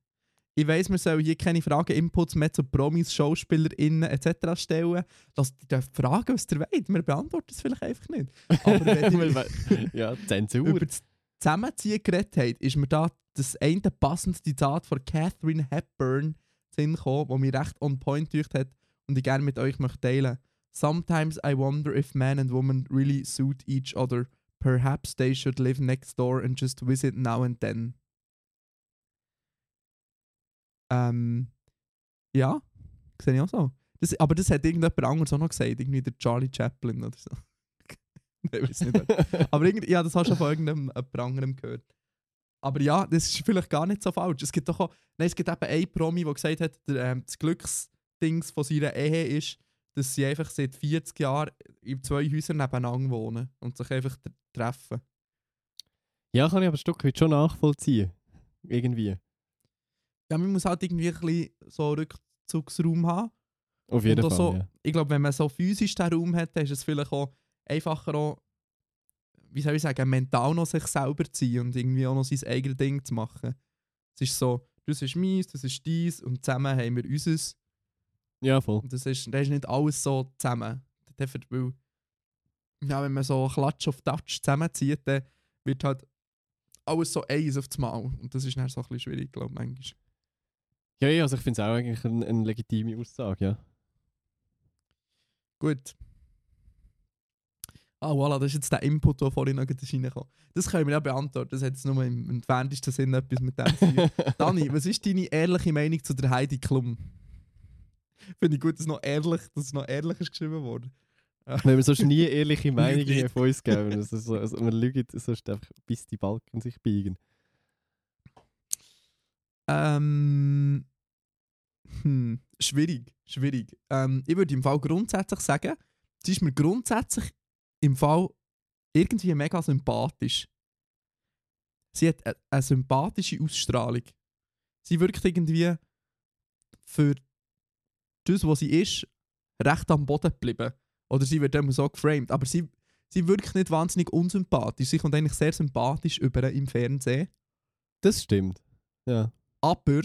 Ich weiss, wir sollen hier keine Fragen, Inputs mehr zu Promis, SchauspielerInnen etc. stellen. Dass die dürfen fragen, was ihr wollt. Wir beantworten es vielleicht einfach nicht. Aber wenn ihr ja, Zensur. über das Zusammenziehen geredet habt, ist mir da das eine passende Zitat von Catherine Hepburn Sinn gekommen, das mich recht on point gedacht hat und ich gerne mit euch möchte teilen. Sometimes I wonder if man and woman really suit each other. Perhaps they should live next door and just visit now and then. Ähm, ja, sehe ich auch so. Das, aber das hat irgendjemand anderes auch noch gesagt, irgendwie der Charlie Chaplin oder so. Nein, weiß nicht. wer. Aber irgendwie, ja, das hast du von irgendeinem anderem gehört. Aber ja, das ist vielleicht gar nicht so falsch. Es gibt doch auch, nein, es gibt eben einen Promi, der gesagt hat, der, ähm, das Glücksdings von seiner Ehe ist, dass sie einfach seit 40 Jahren in zwei Häusern nebeneinander wohnen und sich einfach treffen. Ja, kann ich aber ein Stück weit schon nachvollziehen. Irgendwie. Ja, man muss halt irgendwie ein bisschen so Rückzugsraum haben. Auf jeden Fall. so, ja. ich glaube, wenn man so physisch den Raum hat, dann ist es vielleicht auch einfacher, auch, wie soll ich sagen, mental noch sich selber zu sein und irgendwie auch noch sein eigenes Ding zu machen. Es ist so, das ist meins, das ist dies und zusammen haben wir unseres. Ja, voll. Und das ist, das ist nicht alles so zusammen. Dafür, weil, ja, wenn man so Klatsch auf Touch zusammenzieht, dann wird halt alles so eins auf das Mal. Und das ist dann so ein bisschen schwierig, glaube ich, manchmal. Ja, ja, also ich finde es auch eigentlich eine, eine legitime Aussage, ja. Gut. Ah, voilà, das ist jetzt der Input, der vorhin noch reingekommen Das können wir ja beantworten. Das hat jetzt nur im entferntesten Sinn etwas mit dem zu tun. Dani, was ist deine ehrliche Meinung zu der Heidi Klum? Finde ich gut, dass noch ehrlich, dass es noch ehrlich ist geschrieben worden. Wenn wir sonst nie ehrliche Meinungen von uns geben. Also, so, also, wir lügen sonst einfach bis die Balken sich biegen. Ähm, hm, schwierig, schwierig. Ähm, ich würde im Fall grundsätzlich sagen, sie ist mir grundsätzlich im Fall irgendwie mega sympathisch. Sie hat eine, eine sympathische Ausstrahlung. Sie wirkt irgendwie für das, was sie ist, recht am Boden geblieben. Oder sie wird immer so geframed. Aber sie, sie wirkt nicht wahnsinnig unsympathisch. Sie kommt eigentlich sehr sympathisch über im Fernsehen. Das stimmt. Ja. Aber.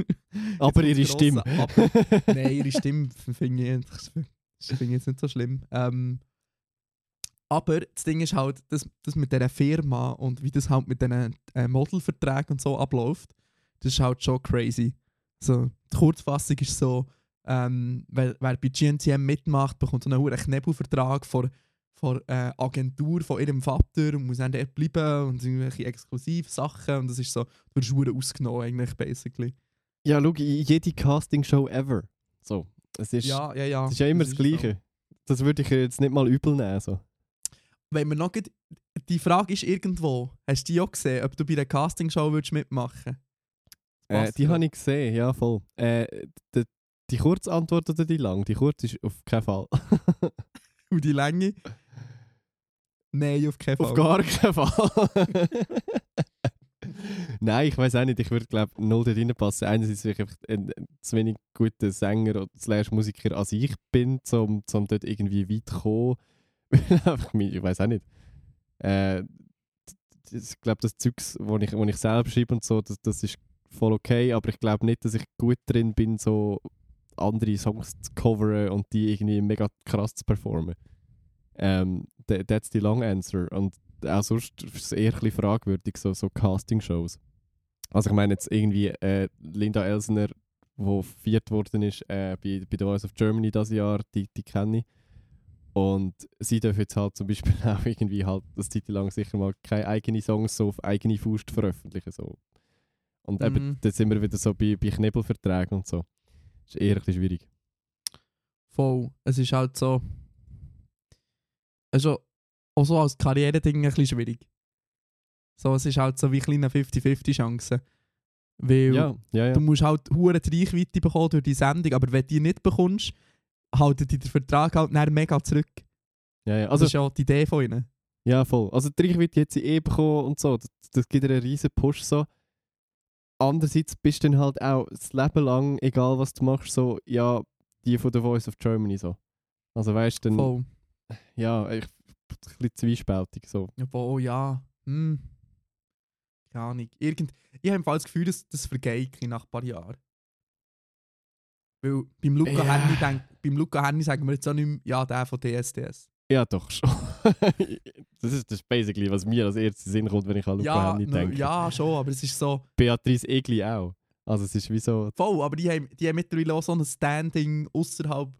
Aber ihre Stimme. Aber. Nein, ihre Stimme finde ich, jetzt- das finde ich jetzt nicht so schlimm. Ähm, aber das Ding ist halt, dass das mit dieser Firma und wie das halt mit diesen äh, Modelverträgen und so abläuft, das ist halt schon crazy. So, die Kurzfassung ist so, ähm, wer, wer bei GNTM mitmacht, bekommt so einen hohen Knebelvertrag von von äh, Agentur von ihrem Vater und muss dann dort bleiben und irgendwelche Exklusivsachen und das ist so, du wirst verdammt ausgenommen eigentlich, basically. Ja, schau, jede Castingshow ever. So. Es ist, Ja, ja, ja. es ist ja immer das, ist Gleiche. Das würde ich jetzt nicht mal übel nehmen. So. So. Wenn wir noch die Frage ist irgendwo, hast du die auch gesehen, ob du bei der Castingshow würdest mitmachen Äh, Passt die habe ich gesehen, ja voll. Äh, die Kurzantwort oder die lang? Die kurz ist auf keinen Fall. Und die Länge? Nein, auf keinen Fall. auf gar keinen Fall. Nein, ich weiß auch nicht. Ich würde glaube null dort reinpassen. Einerseits, weil ich einfach ein, ein zu wenig guter Sänger oder slash Musiker als ich bin, um zum dort irgendwie weit zu kommen. Einfach ich weiß auch nicht. Äh, ich glaube, das Zeugs, wo ich, wo ich selber schreibe und so, das, das ist voll okay, aber ich glaube nicht, dass ich gut drin bin, so andere Songs zu coveren und die irgendwie mega krass zu performen. Ähm, tha- that's the long answer. Und auch sonst ist es eher ein fragwürdig, so, so Casting-Shows. Also ich meine jetzt irgendwie äh, Linda Elsner, die viert worden ist äh, bei, bei The Voice of Germany dieses Jahr, die, die kenne ich. Und sie darf jetzt halt zum Beispiel auch irgendwie halt eine Zeit lang sicher mal keine eigenen Songs so auf eigene Faust veröffentlichen. So. Und eben, Mhm. da sind wir wieder so bei, bei Knebelverträgen und so. Ist eher ein bisschen schwierig. Voll. Es ist halt so. Also, auch so als Karriere-Ding ein bisschen schwierig. So, es ist halt so wie kleine 50-50 Chancen. Weil Ja, ja, ja. du musst halt hure die Reichweite bekommen durch die Sendung, aber wenn du die nicht bekommst, haltet dir der Vertrag halt dann mega zurück. ja, ja. Also, Also, das ist ja auch die Idee von ihnen. Ja, voll. Also die Reichweite hat sie eh bekommen und so. Das, das gibt ihr einen riesen Push so. Andererseits bist du dann halt auch das Leben lang, egal was du machst, so, ja, die von der Voice of Germany so. Also weißt du, dann, Voll. ja, ich, ein bisschen zwiespältig so. Ja, oh ja. Hm. Keine Ahnung. Irgend ich habe das Gefühl, dass das vergeht nach ein paar Jahren. Weil beim Luca, Ja. Henny, denk, beim Luca Henny sagen wir jetzt auch nicht mehr, ja, der von DSDS. Ja, doch schon. das, ist, das basically, was mir als erstes Sinn kommt, wenn ich an Luca Ja, no, denke. ja, schon, aber es ist so Beatrice Egli auch. Also es ist wie so, voll, aber die haben, die haben mittlerweile auch so ein Standing außerhalb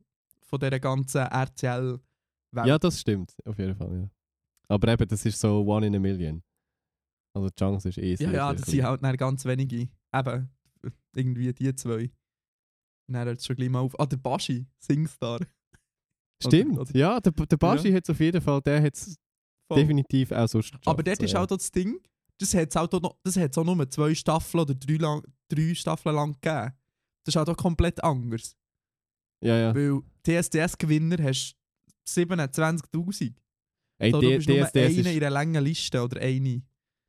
von dieser ganzen RTL-Welt. ja, das stimmt, auf jeden Fall, ja. Aber eben, das ist so one in a million. Also die Chance ist eh ja, sehr, ja, sehr das sind halt dann ganz wenige. Eben, irgendwie die zwei. Dann hört es schon gleich mal auf. Ah, der Baschi, Singstar. Stimmt, Oder- ja, der, der Baschi hat es auf jeden Fall, der hat Voll. definitiv auch sonst geschafft, Aber dort so, ist ja. auch das Ding, das hat es auch, noch- das hat's auch nur zwei Staffeln oder drei, lang, drei Staffeln lang gegeben. Das ist auch komplett anders. Ja, ja. Weil TSDS-Gewinner hast 27'000. Ey, So, du bist nur DSDS, eine ist, in einer langen Liste oder eine.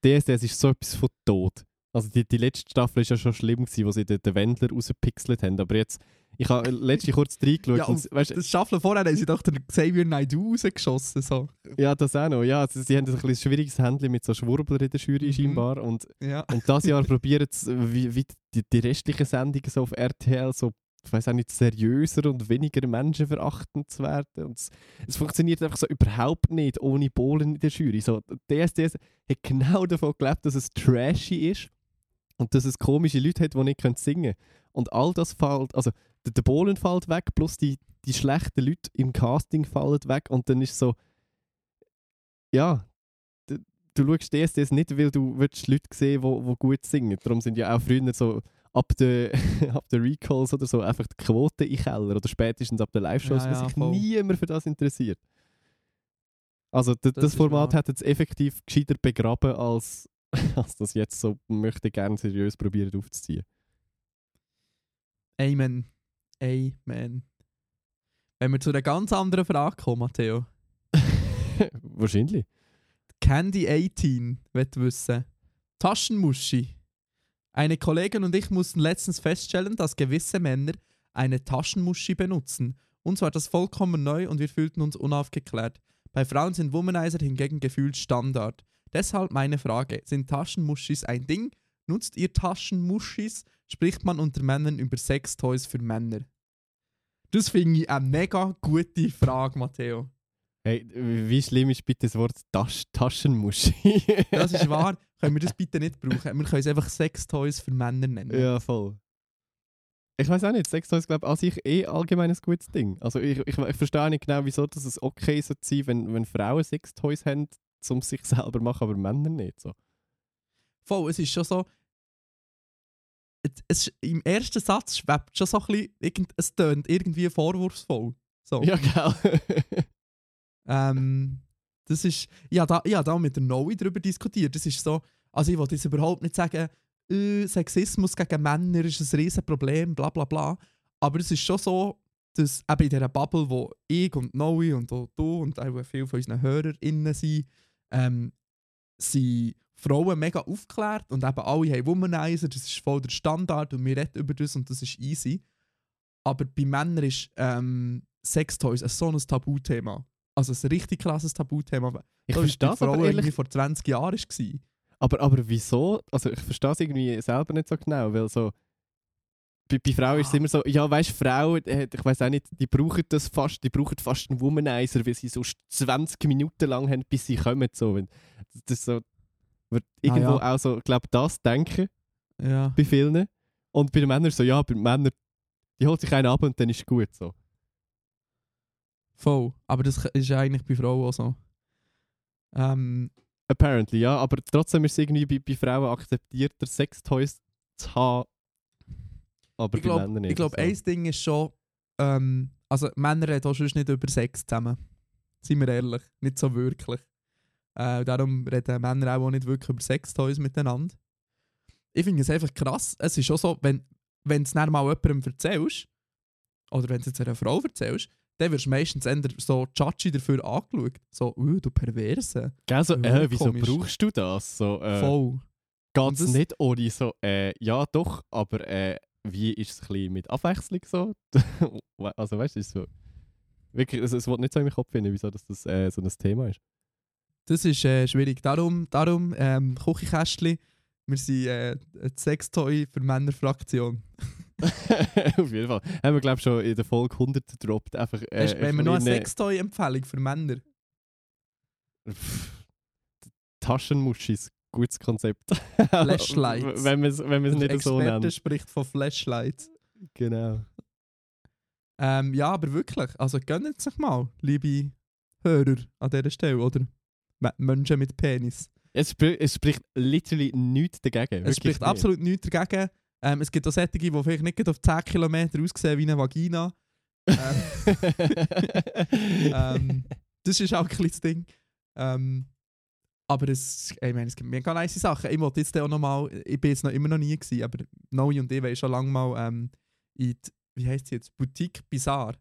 DSDS ist so etwas von tot. Also die, die letzte Staffel war ja schon schlimm, gewesen, wo sie den, den Wendler rausgepixelt haben. Aber jetzt, ich habe letztens kurz reingeschaut. Ja, und, weißt, Das Staffel vorher haben sie doch den Xavier Naidoo rausgeschossen. So. ja, das auch noch. Ja, sie, sie haben ein bisschen schwieriges Händchen mit so Schwurbler in der Jury Mhm. scheinbar. Und, Ja. und das Jahr probieren sie, wie, wie die, die restlichen Sendungen so auf RTL so ich weiß auch nicht, seriöser und weniger menschenverachtend zu werden. Und es, es funktioniert einfach so überhaupt nicht ohne Bohlen in der Jury. So, DSDS hat genau davon gelebt, dass es trashy ist und dass es komische Leute hat, die nicht singen können. Und all das fällt, also der, der Bohlen fällt weg, plus die, die schlechten Leute im Casting fallen weg und dann ist so, ja, du, du schaust DSDS nicht, weil du willst Leute sehen die, die gut singen. Darum sind ja auch früher so ab den ab den Recalls oder so einfach die Quote in Keller oder spätestens ab den Live-Shows, Ja, weil ja, sich voll. niemand für das interessiert. Also das, Das Format wahr. hat jetzt effektiv gescheiter begraben, als, als das jetzt so möchte gerne seriös probieren aufzuziehen. Amen. Amen. Wenn wir zu einer ganz anderen Frage kommen, Matteo. Wahrscheinlich. Candy 18 wird wissen. Taschenmuschi. Eine Kollegin und ich mussten letztens feststellen, dass gewisse Männer eine Taschenmuschi benutzen. Uns war das vollkommen neu und wir fühlten uns unaufgeklärt. Bei Frauen sind Womanizer hingegen gefühlt Standard. Deshalb meine Frage: Sind Taschenmuschis ein Ding? Nutzt ihr Taschenmuschis? Spricht man unter Männern über Sextoys für Männer? Das finde ich eine mega gute Frage, Matteo. Hey, wie schlimm ist bitte das Wort Tasch Taschenmuschi? Das ist wahr. Können wir das bitte nicht brauchen? Wir können es einfach Sextoys für Männer nennen. Ja, voll. Ich weiß auch nicht, Sex ist glaube an sich eh allgemein ein gutes Ding. Also ich, ich, ich verstehe nicht genau, wieso dass es okay sein sollte, wenn, wenn Frauen Sextoys haben, um sich selber machen, aber Männer nicht. So. Voll, es ist schon so. Es, Im ersten Satz schwebt schon so ein bisschen. Irgend, es tönt irgendwie vorwurfsvoll. So. Ja, genau. Ähm, das ist. Ja, da, ja, da mit der Noe darüber diskutiert. Das ist so. Also, ich wollte jetzt überhaupt nicht sagen, äh, Sexismus gegen Männer ist ein Riesenproblem, bla bla bla. Aber es ist schon so, dass eben in dieser Bubble, wo ich und Noe und auch du und auch viele von unseren HörerInnen sind, ähm, sind Frauen mega aufgeklärt und eben alle haben Womanizer, das ist voll der Standard und wir reden über das und das ist easy. Aber bei Männern ist ähm, Sextoys ein so ein Tabuthema. Also ein richtig krasses Tabuthema. Ich bei verstehe es aber ehrlich. irgendwie vor 20 Jahren war. Aber, aber wieso? Also ich verstehe es irgendwie selber nicht so genau, weil so bei, bei Frauen ist es Ah. immer so, ja weißt Frauen, äh, ich weiß auch nicht, die brauchen das fast, die brauchen fast einen Womanizer, weil sie so 20 Minuten lang haben, bis sie kommen. So. Das ist so, wird irgendwo Ah, ja. auch so, glaube das denken Ja. bei vielen. Und bei den Männern so, ja, bei den Männern, die holt sich einen ab und dann ist es gut so. Voll. Aber das ist eigentlich bei Frauen auch so. Ähm, Apparently, ja, aber trotzdem ist es irgendwie bei, bei Frauen akzeptierter, Sextoys zu haben, aber ich bei glaube, Männern nicht. ich glaub, so. ein Ding ist schon, ähm, also Männer reden auch sonst nicht über Sex zusammen. Seien wir ehrlich, nicht so wirklich. Äh, darum reden Männer auch nicht wirklich über Sextoys miteinander. Ich finde es einfach krass. Es ist schon so, wenn wenn es dann mal jemandem erzählst, oder wenn du es jetzt einer Frau erzählst, dann wirst du meistens eher so judgy dafür angeschaut. So, uh, du Perverse. Gell, so, äh, wieso komisch. brauchst du das? So, äh, Voll. Das- nicht ohne so, äh, ja doch, aber äh, wie ist es ein bisschen mit Abwechslung so? also weißt du, so. Wirklich, es, es wird nicht so in meinen Kopf finden, wieso das, das äh, so ein Thema ist. Das ist äh, schwierig. Darum, darum ähm, Küchenkästchen, wir sind äh, eine Sextoy für Männerfraktion. Auf jeden Fall. Haben wir, glaube ich, schon in der Folge 100 gedroppt. Einfach, äh, Hast, wenn wir noch eine Sextoy-Empfehlung für Männer. Pff, Taschenmuschis, gutes Konzept. Flashlights. wenn wir es wenn wir's nicht so Experte nennen. spricht von Flashlights. Genau. Ähm, ja, aber wirklich. Also gönnt sich mal, liebe Hörer an dieser Stelle, oder? Menschen mit Penis. Es, spri es spricht literally nichts dagegen. Es spricht nicht. absolut nichts dagegen. Ähm, es gibt auch solche, die vielleicht nicht auf 10 Kilometer aussehen wie eine Vagina. Ähm, ähm, das ist auch ein kleines Ding. Ähm, aber es, ich meine, es gibt mega nice Sachen. Ich wollte jetzt auch noch mal, ich bin jetzt noch immer noch nie gewesen, aber Noe und ich wollen schon lange mal ähm, in die, wie heisst sie jetzt, Boutique Bizarre.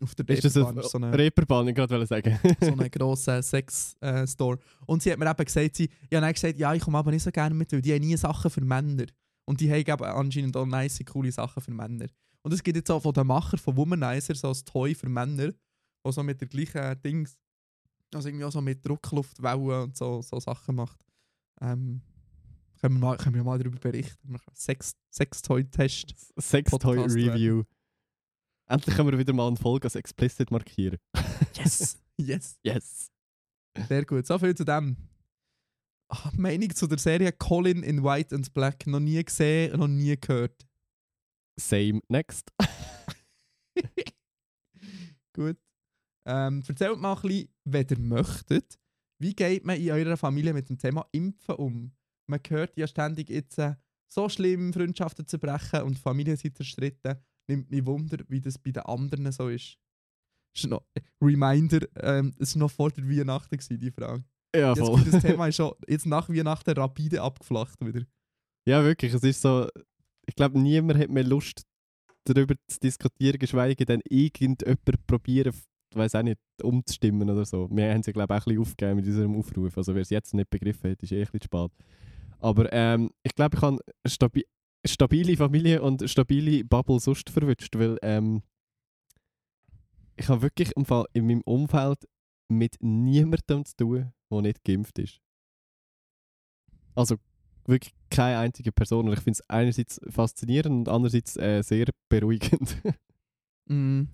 Auf der Ist das ein so eine, Reeperbahn, ich gerade sagen. so einen grossen Sex-Store. und sie hat mir eben gesagt, sie, ich habe gesagt, ja, ich komme aber nicht so gerne mit, weil die haben nie Sachen für Männer. Und die haben eben anscheinend auch nice, coole Sachen für Männer. Und es gibt jetzt auch von den Macher von Womanizer so ein Toy für Männer, der so mit der gleichen Dings, also irgendwie auch so mit Druckluftwellen und so, so Sachen macht. Ähm, können, wir mal, können wir mal darüber berichten. Machen Sex, Sex-Toy-Test. Sextoy-Review. Endlich können wir wieder mal eine Folge als explicit markieren. Yes! yes! Yes. Sehr gut. So viel zu dem. Ah, Meinung zu der Serie Colin in White and Black. Noch nie gesehen, noch nie gehört. Same. Next. Gut. Ähm, erzählt mal ein bisschen, wenn ihr möchtet, wie geht man in eurer Familie mit dem Thema Impfen um? Man hört ja ständig jetzt, äh, so schlimm, Freundschaften zu brechen und Familien sind zerstritten. Nimmt mich Wunder, wie das bei den anderen so ist. Ist noch, Reminder, ähm, es war noch vor der Weihnachten, gewesen, die Frage. Ja, Jetzt, voll. das Thema ist schon jetzt nach Weihnachten rapide abgeflacht wieder. Ja, wirklich. Es ist so. Ich glaube, niemand hat mehr Lust, darüber zu diskutieren, geschweige denn irgendjemand probieren, weiß auch nicht, umzustimmen oder so. Wir haben sie, glaube ich, auch ein bisschen aufgegeben mit unserem Aufruf. Also, wer es jetzt nicht begriffen hat, ist eh ein bisschen spät. Aber ähm, ich glaube, ich habe eine stabi stabile Familie und stabile Bubble sonst verwünscht, weil ähm, ich habe wirklich im Fall in meinem Umfeld mit niemandem zu tun, der nicht geimpft ist. Also wirklich keine einzige Person. Und ich finde es einerseits faszinierend und andererseits äh, sehr beruhigend. Mm.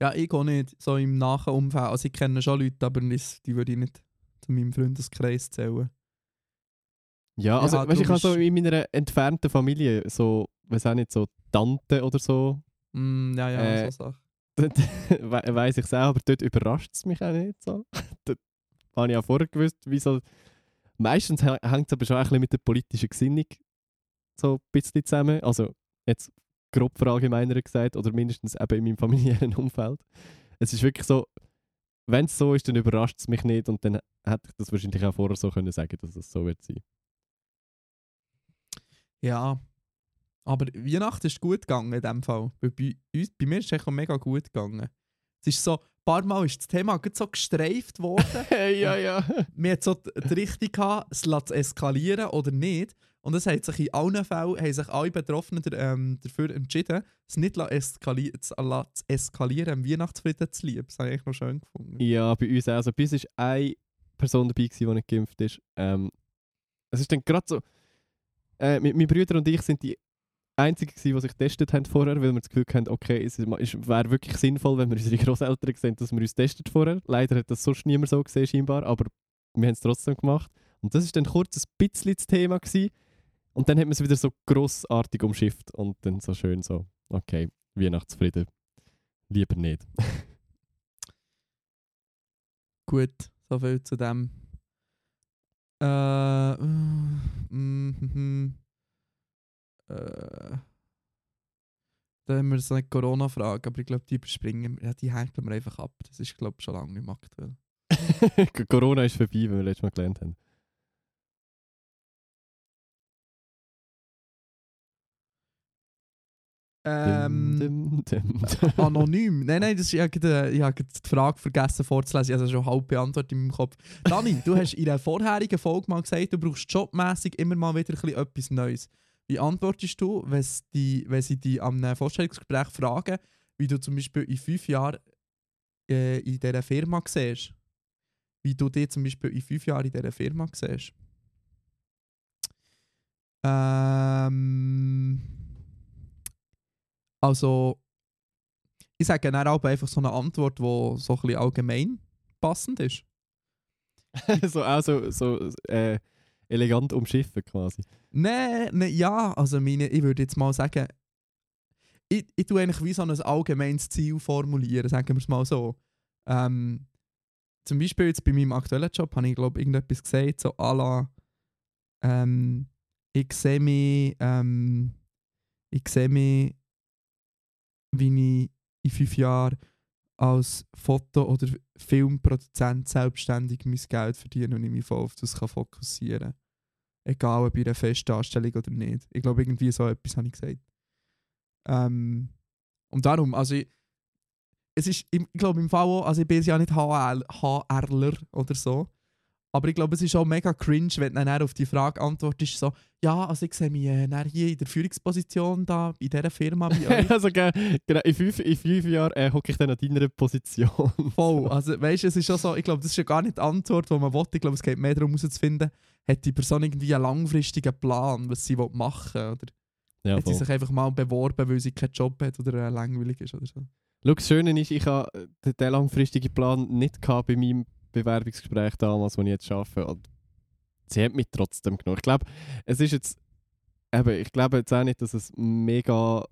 Ja, ich auch nicht. So im nahen. Also ich kenne schon Leute, aber die würde ich nicht zu meinem Freundeskreis zählen. Ja, also Ja, weißt, ich habe so in meiner entfernten Familie so, weiß auch nicht, so Tante oder so, Mm, ja, ja, Äh, so Sachen. we weiß ich es auch, aber dort überrascht es mich auch nicht so. dort habe ich auch vorher gewusst, wie so, meistens hä- hängt es aber schon ein bisschen mit der politischen Gesinnung so ein bisschen zusammen. Also jetzt grob verallgemeinert gesagt, oder mindestens eben in meinem familiären Umfeld. Es ist wirklich so, wenn es so ist, dann überrascht es mich nicht und dann hätte ich das wahrscheinlich auch vorher so können sagen, dass es so wird sein. Ja. Aber Weihnachten ist gut gegangen in dem Fall. Weil bei, uns, bei mir ist es mega gut gegangen. Es ist so, ein paar Mal ist das Thema so gestreift worden. ja, ja. wir hatten so die Richtung gehabt, es lässt eskalieren oder nicht. Und es hat sich in allen Fällen haben sich alle Betroffenen der, ähm, dafür entschieden, es nicht eskali zu eskalieren, Weihnachtsfrieden zu lieben. Das habe ich echt noch schön gefunden. Ja, bei uns auch. Also bei uns war eine Person dabei, gewesen, die nicht geimpft ist. Ähm, es ist dann gerade so, äh, mit meinen und ich sind die Einzigen, die sich getestet haben vorher, weil wir das Gefühl hatten, okay, es wäre wirklich sinnvoll, wenn wir unsere Großeltern sehen, dass wir uns testet vorher. Leider hat das sonst niemand so gesehen, scheinbar, aber wir haben es trotzdem gemacht. Und das ist dann kurz ein bisschen das Thema gewesen. Und dann hat man es wieder so grossartig umschifft und dann so schön so, okay, Weihnachtsfrieden. Lieber nicht. Gut, so viel zu dem. Äh, mm, mhm. äh, da haben wir so eine Corona-Frage, aber ich glaube, die überspringen. Ja, die hängt wir einfach ab. Das ist, glaube ich, schon lange nicht aktuell. Corona ist vorbei, wie wir letztes Mal gelernt haben. Ähm, Dim, dim, dim. Anonym. Nein, nein, das ist, ich habe gerade, ich habe die Frage vergessen vorzulesen. Ich habe schon halb beantwortet in meinem Kopf. Dani, du hast in einer vorherigen Folge mal gesagt, du brauchst jobmäßig immer mal wieder ein etwas Neues. Wie antwortest du, wenn sie die, wenn sie dich am Vorstellungsgespräch fragen, wie du zum Beispiel in fünf Jahren äh, in dieser Firma siehst? Wie du dich zum Beispiel in fünf Jahren in dieser Firma siehst? Ähm. Also, ich sage dann auch einfach so eine Antwort, die so ein bisschen allgemein passend ist. so auch so, so äh, elegant umschiffen quasi. Nein, nee, ja, also meine, ich würde jetzt mal sagen, ich, ich tue eigentlich wie so ein allgemeines Ziel formulieren, sagen wir es mal so. Ähm, zum Beispiel jetzt bei meinem aktuellen Job habe ich glaube irgendetwas gesagt, so à la, ähm, ich sehe mich, ähm, ich sehe mich, wie ich in fünf Jahren als Foto- oder Filmproduzent selbstständig mein Geld verdienen und ich mich voll auf das kann fokussieren kann. Egal ob bei einer Festanstellung oder nicht. Ich glaube, irgendwie so etwas habe ich gesagt. Ähm, und darum, also ich, es ist, ich glaube im auch, also ich bin ja nicht HL, HRler oder so, aber ich glaube, es ist auch mega cringe, wenn du dann auf die Frage antwortest, so, ja, also ich sehe mich äh, hier in der Führungsposition da, in dieser Firma bei euch. also, ge- genau, in fünf, in fünf Jahren äh, hocke ich dann an deiner Position. Voll, also weißt du, es ist schon so, ich glaube, das ist ja gar nicht die Antwort, die man will. Ich glaube, es geht mehr darum herauszufinden, hat die Person irgendwie einen langfristigen Plan, was sie machen will, oder Ja, hat sie voll. sich einfach mal beworben, weil sie keinen Job hat oder äh, langweilig ist oder so. Schau, das Schöne ist, ich habe den, den langfristigen Plan nicht gehabt bei meinem Bewerbungsgespräch damals, das ich jetzt arbeite. Und sie hat mich trotzdem genommen. Ich glaube, es ist jetzt, eben, ich glaube jetzt auch nicht, dass es mega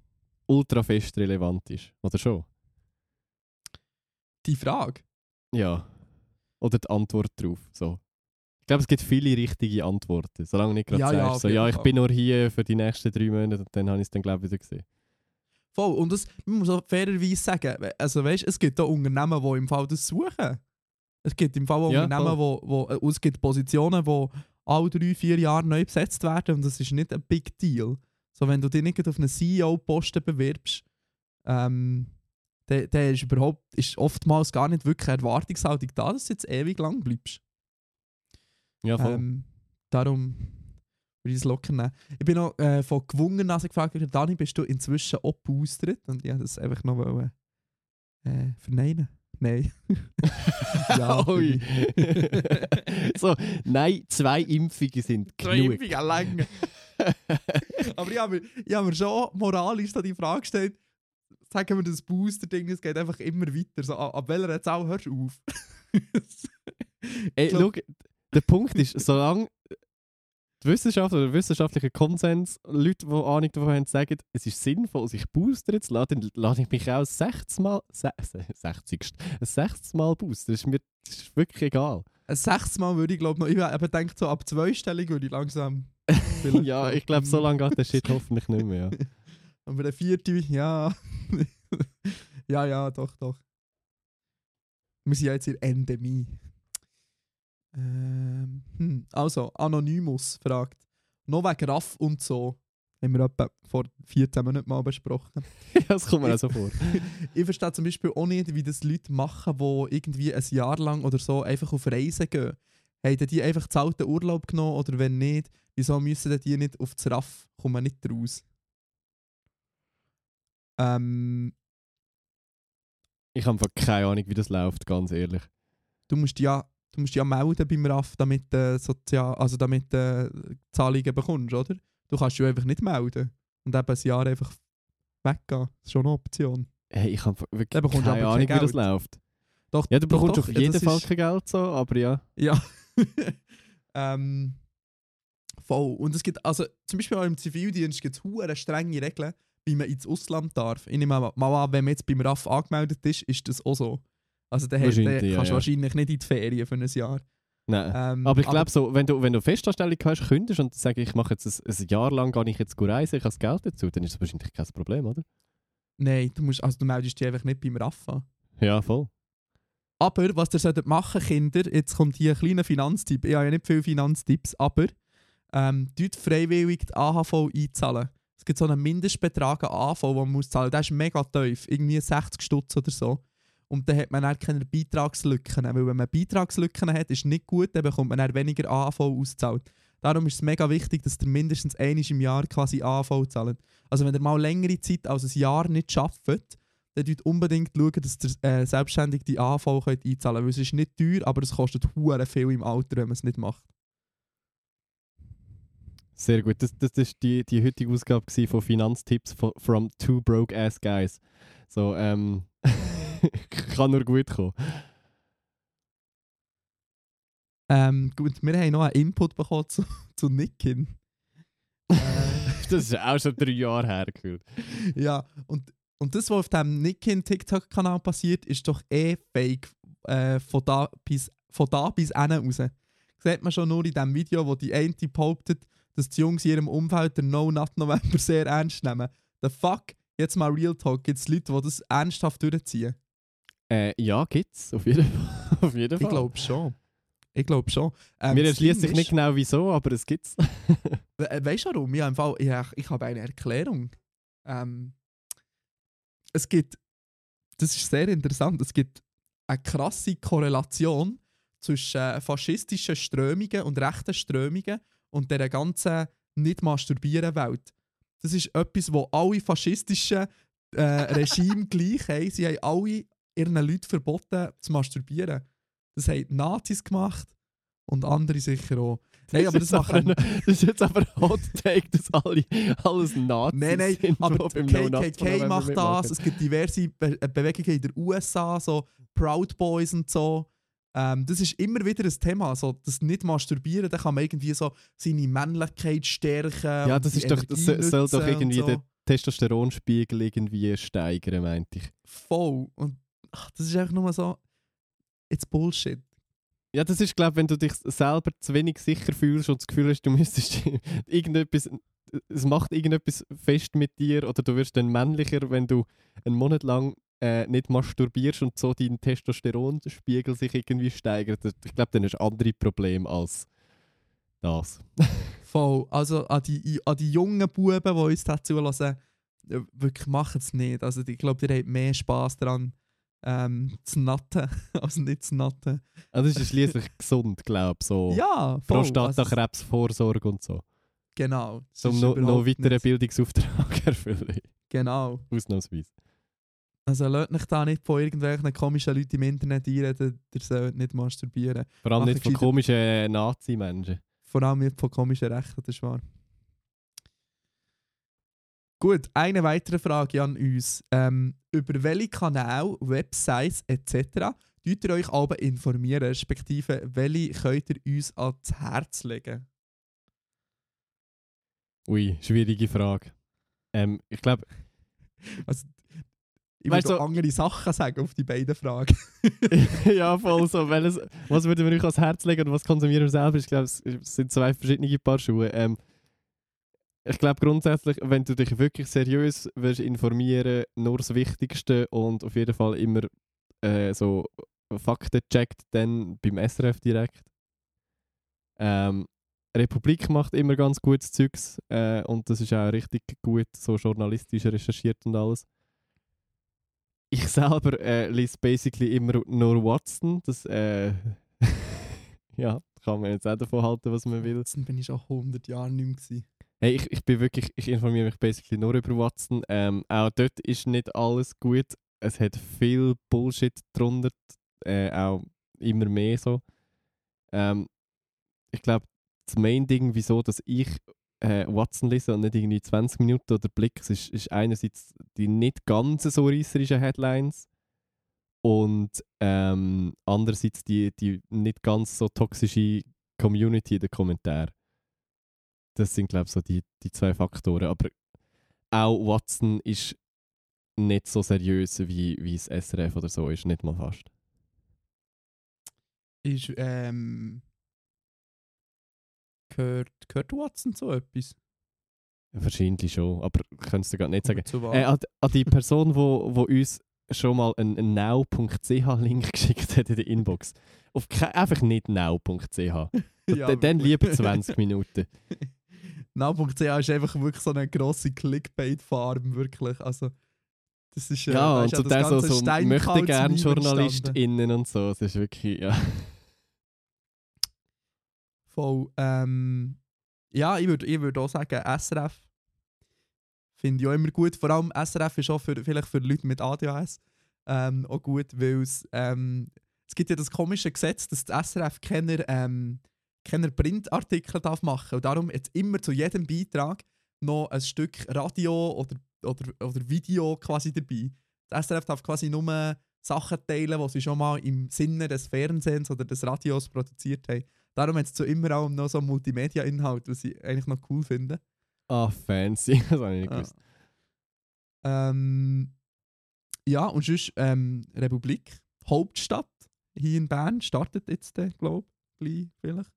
ultra fest relevant ist. Oder schon? Die Frage? Ja. Oder die Antwort drauf. So. Ich glaube, es gibt viele richtige Antworten. Solange nicht gerade Ja, ja, sagst, auf so, ja, ich bin nur hier für die nächsten drei Monate, dann habe ich es dann, glaube ich, wieder gesehen. Voll, und das, man muss auch fairerweise sagen, also weißt, es gibt auch Unternehmen, die im Fall das suchen. Es gibt im Fall auch Ja, Unternehmen, wo, wo, äh, es gibt Positionen, die alle drei, vier Jahre neu besetzt werden und das ist nicht ein Big Deal. So, wenn du dich nicht auf einen CEO-Posten bewirbst, ähm, dann dann ist, überhaupt, ist oftmals gar nicht wirklich eine Erwartungshaltung da, dass du jetzt ewig lang bleibst. Ja, voll. Ähm, darum würde ich es locker nehmen. Ich bin noch äh, von gewungen Nase gefragt, Dani, bist du inzwischen boostert? Und ich wollte das einfach noch wollen, äh, verneinen. Nein. ja, so, nein, zwei Impfungen sind Zwei genug. Impfungen länger. Aber ich habe mir, ich hab mir schon moralisch die Frage gestellt, sagen wir das Booster-Ding, es geht einfach immer weiter. So, ab welcher Zahl hörst du auf? Ey, schau, der Punkt ist, solange die Wissenschaft oder der wissenschaftliche Konsens, Leute, die Ahnung davon haben, sagen, es ist sinnvoll, sich boostern zu lassen, dann lade ich mich auch 60 Mal, se- se- 60. ein 60 Mal boostern. Das ist mir das ist wirklich egal. Ein sechstes Mal würde ich glaube noch, ich habe gedacht, so ab zweistellig würde ich langsam. ja, ich glaube, so lange geht der Shit hoffentlich nicht mehr. Ja. Aber der vierte, ja. ja, ja, doch, doch. Wir sind ja jetzt in der Endemie. Ähm, hm. Also, Anonymous fragt. Noch wegen Raff und so. Haben wir etwa vor 14 Monaten mal besprochen. ja, das kommt mir auch so vor. Ich verstehe zum Beispiel auch nicht, wie das Leute machen, die irgendwie ein Jahr lang oder so einfach auf Reisen gehen. Haben die einfach zahlten Urlaub genommen oder wenn nicht, wieso müssen die nicht auf das Raff? Kommen nicht raus. Ähm, Ich habe einfach keine Ahnung, wie das läuft, ganz ehrlich. du musst ja, du musst ja melden beim RAF, damit du sozial, also damit äh, Zahlungen bekommst, oder? Du kannst dich einfach nicht melden und eben ein Jahr einfach weggehen. Das ist schon eine Option. Hey, ich habe wirklich keine aber Ahnung, kein wie das Geld. läuft. Doch, Ja, du doch, bekommst doch, auf jeden Fall ist- kein Geld so, aber ja. Ja. ähm, voll. Und es gibt, also zum Beispiel auch im Zivildienst gibt es strenge Regeln, wie man ins Ausland darf. Ich nehme mal mal an, wenn man jetzt beim RAF angemeldet ist, ist das auch so. Also dann, kannst du ja. wahrscheinlich nicht in die Ferien für ein Jahr. Nein. Ähm, Aber ich glaube so, wenn du, wenn du Festanstellung hast, könntest und sagst, ich mache jetzt ein, ein Jahr lang gar nicht jetzt gut reisen, ich habe das Geld dazu, dann ist das wahrscheinlich kein Problem, oder? Nein, du, musst, also du meldest dich einfach nicht beim RAF an. Ja, voll. Aber was ihr solltet machen, Kinder, jetzt kommt hier ein kleiner Finanztipp. Ich habe ja nicht viele Finanztipps, aber ähm, tut freiwillig die AHV einzahlen. Es gibt so einen Mindestbetrag an AHV, den man muss zahlen. Der ist mega tief, irgendwie 60 Stutz oder so. Und dann hat man dann keine Beitragslücken. Weil wenn man Beitragslücken hat, ist nicht gut, dann bekommt man dann weniger AHV ausgezahlt. Darum ist es mega wichtig, dass ihr mindestens einmal im Jahr quasi AHV zahlt. Also wenn ihr mal längere Zeit als ein Jahr nicht arbeitet, dann schaut unbedingt schauen, dass ihr äh, selbstständig die AHV könnt einzahlen könnt. Weil es ist nicht teuer, aber es kostet hure viel im Alter, wenn man es nicht macht. Sehr gut. Das, das, das die, die heutige Ausgabe von Finanztipps von, from two broke ass guys. So, ähm, kann nur gut kommen. Ähm, gut, wir haben noch einen Input bekommen zu, zu Nikin. äh, Das ist auch schon drei Jahre her gefühlt. ja, und, und das, was auf dem Nikin TikTok-Kanal passiert, ist doch eh fake äh, von, da bis, von da bis hinten raus. Sieht man schon nur in dem Video, wo die eine behauptet, dass die Jungs in ihrem Umfeld den No Nut November sehr ernst nehmen. The fuck? Jetzt mal Real Talk. Gibt es Leute, die das ernsthaft durchziehen? Äh, ja, gibt's. Auf jeden, auf jeden Fall. Ich glaube schon. Ich glaube schon. Ähm, Mir erschließt sich nicht genau wieso, aber es gibt's. We äh, weißt du warum? Ja, im Fall, ich, ich habe eine Erklärung. Ähm, es gibt, das ist sehr interessant, es gibt eine krasse Korrelation zwischen äh, faschistischen Strömungen und rechten Strömungen und der ganzen Nicht-Masturbieren-Welt. Das ist etwas, wo alle faschistischen äh, Regime gleich haben. Sie haben alle ihren Leuten verboten zu masturbieren. Das haben Nazis gemacht und andere sicher auch. Nein, aber das machen ein- das ist jetzt aber ein Hot Take, dass alle, alles Nazis Nein, nein, sind, aber die KKK macht das. Es gibt diverse Be äh, Bewegungen in den USA, so Proud Boys und so. Ähm, das ist immer wieder ein Thema. So, das nicht masturbieren, da kann man irgendwie so seine Männlichkeit stärken. Ja, das ist doch, das soll doch irgendwie so. den Testosteronspiegel irgendwie steigern, meinte ich. Voll. Und ach, das ist einfach nur so. It's Bullshit. Ja, das ist, glaube ich, wenn du dich selber zu wenig sicher fühlst und das Gefühl hast, du müsstest irgendetwas, es macht irgendetwas fest mit dir oder du wirst dann männlicher, wenn du einen Monat lang äh, nicht masturbierst und so dein Testosteronspiegel sich irgendwie steigert. Ich glaube, dann hast du andere Probleme als das. Voll. Also an die, an die jungen Buben, die uns dazu zulassen, äh, wirklich machen es nicht. Also ich glaube, ihr habt mehr Spass daran, ähm, zu natten, als nicht zu natten. Also das ist schließlich gesund, glaube ich. So Ja, voll. Also, Prostatakrebsvorsorge und so. genau. Um noch, noch weiteren nicht- Bildungsauftrag erfüllen. Genau. Ausnahmsweise. Also lasst mich da nicht von irgendwelchen komischen Leuten im Internet einreden, ihr sollt nicht masturbieren. Vor allem Mach nicht von komischen Nazi-Menschen. Vor allem nicht von komischen Rechten, das ist wahr. Gut, eine weitere Frage an uns. Ähm, über welche Kanäle, Websites etc. tut ihr euch aber informieren, respektive welche könnt ihr uns ans Herz legen? Ui, schwierige Frage. Ähm, ich glaube, Also, ich würde auch andere Sachen sagen auf die beiden Fragen. ja, voll so. Welches, was würden wir euch ans Herz legen und was konsumieren wir selber? Ich glaube, es es sind zwei verschiedene Paar Schuhe. Ähm, ich glaube grundsätzlich, wenn du dich wirklich seriös willst informieren, nur das Wichtigste und auf jeden Fall immer äh, so Fakten checkt, dann beim SRF direkt. Ähm, Republik macht immer ganz gutes Zeugs äh, und das ist auch richtig gut, so journalistisch recherchiert und alles. Ich selber äh, lese basically immer nur Watson. Das, äh, ja, kann man jetzt auch davon halten, was man will. Dann bin ich schon 100 Jahre nicht mehr. gewesen. Hey, ich, ich bin wirklich, ich informiere mich basically nur über Watson. Ähm, auch dort ist nicht alles gut. Es hat viel Bullshit drunter, äh, auch immer mehr so. Ähm, ich glaube, das Main-Ding, wieso dass ich äh, Watson lese und nicht irgendwie 20 Minuten oder Blick, ist, ist einerseits die nicht ganz so reisserischen Headlines und ähm, andererseits die, die nicht ganz so toxische Community in den Kommentaren. Das sind, glaube ich, so die, die zwei Faktoren. Aber auch Watson ist nicht so seriös, wie, wie das SRF oder so ist. Nicht mal fast. Ist, ähm. Gehört, gehört Watson so etwas? Wahrscheinlich schon, aber es dir gerade nicht sagen. Äh, an, an die Person, wo, wo uns schon mal einen, einen now.ch-Link geschickt hat in der Inbox. Auf einfach nicht now.ch. Ja, dann lieber 20 Minuten. Now.ch ist einfach wirklich so eine grosse Clickbait-Farm, wirklich. Also, das ist, äh, Ja, da und so das der so, so Steinkalz möchte gerne. JournalistInnen und so. Das ist wirklich, ja. Voll. Ähm, ja, ich würde ich würd auch sagen, SRF finde ich auch immer gut. Vor allem SRF ist auch für, vielleicht für Leute mit ADHS ähm, auch gut, weil es, ähm, es gibt ja das komische Gesetz, dass das SRF keine, ähm, keine Printartikel darf machen und darum jetzt immer zu jedem Beitrag noch ein Stück Radio oder, oder, oder Video quasi dabei. Das SRF darf quasi nur Sachen teilen, die sie schon mal im Sinne des Fernsehens oder des Radios produziert haben. Darum hat es zu immer auch noch so einen Multimedia-Inhalt, was ich eigentlich noch cool finde. Ah, fancy. Das habe ich nicht Ja. gewusst. Ähm, ja, und sonst ähm, Republik, Hauptstadt hier in Bern, startet jetzt, glaube ich, vielleicht.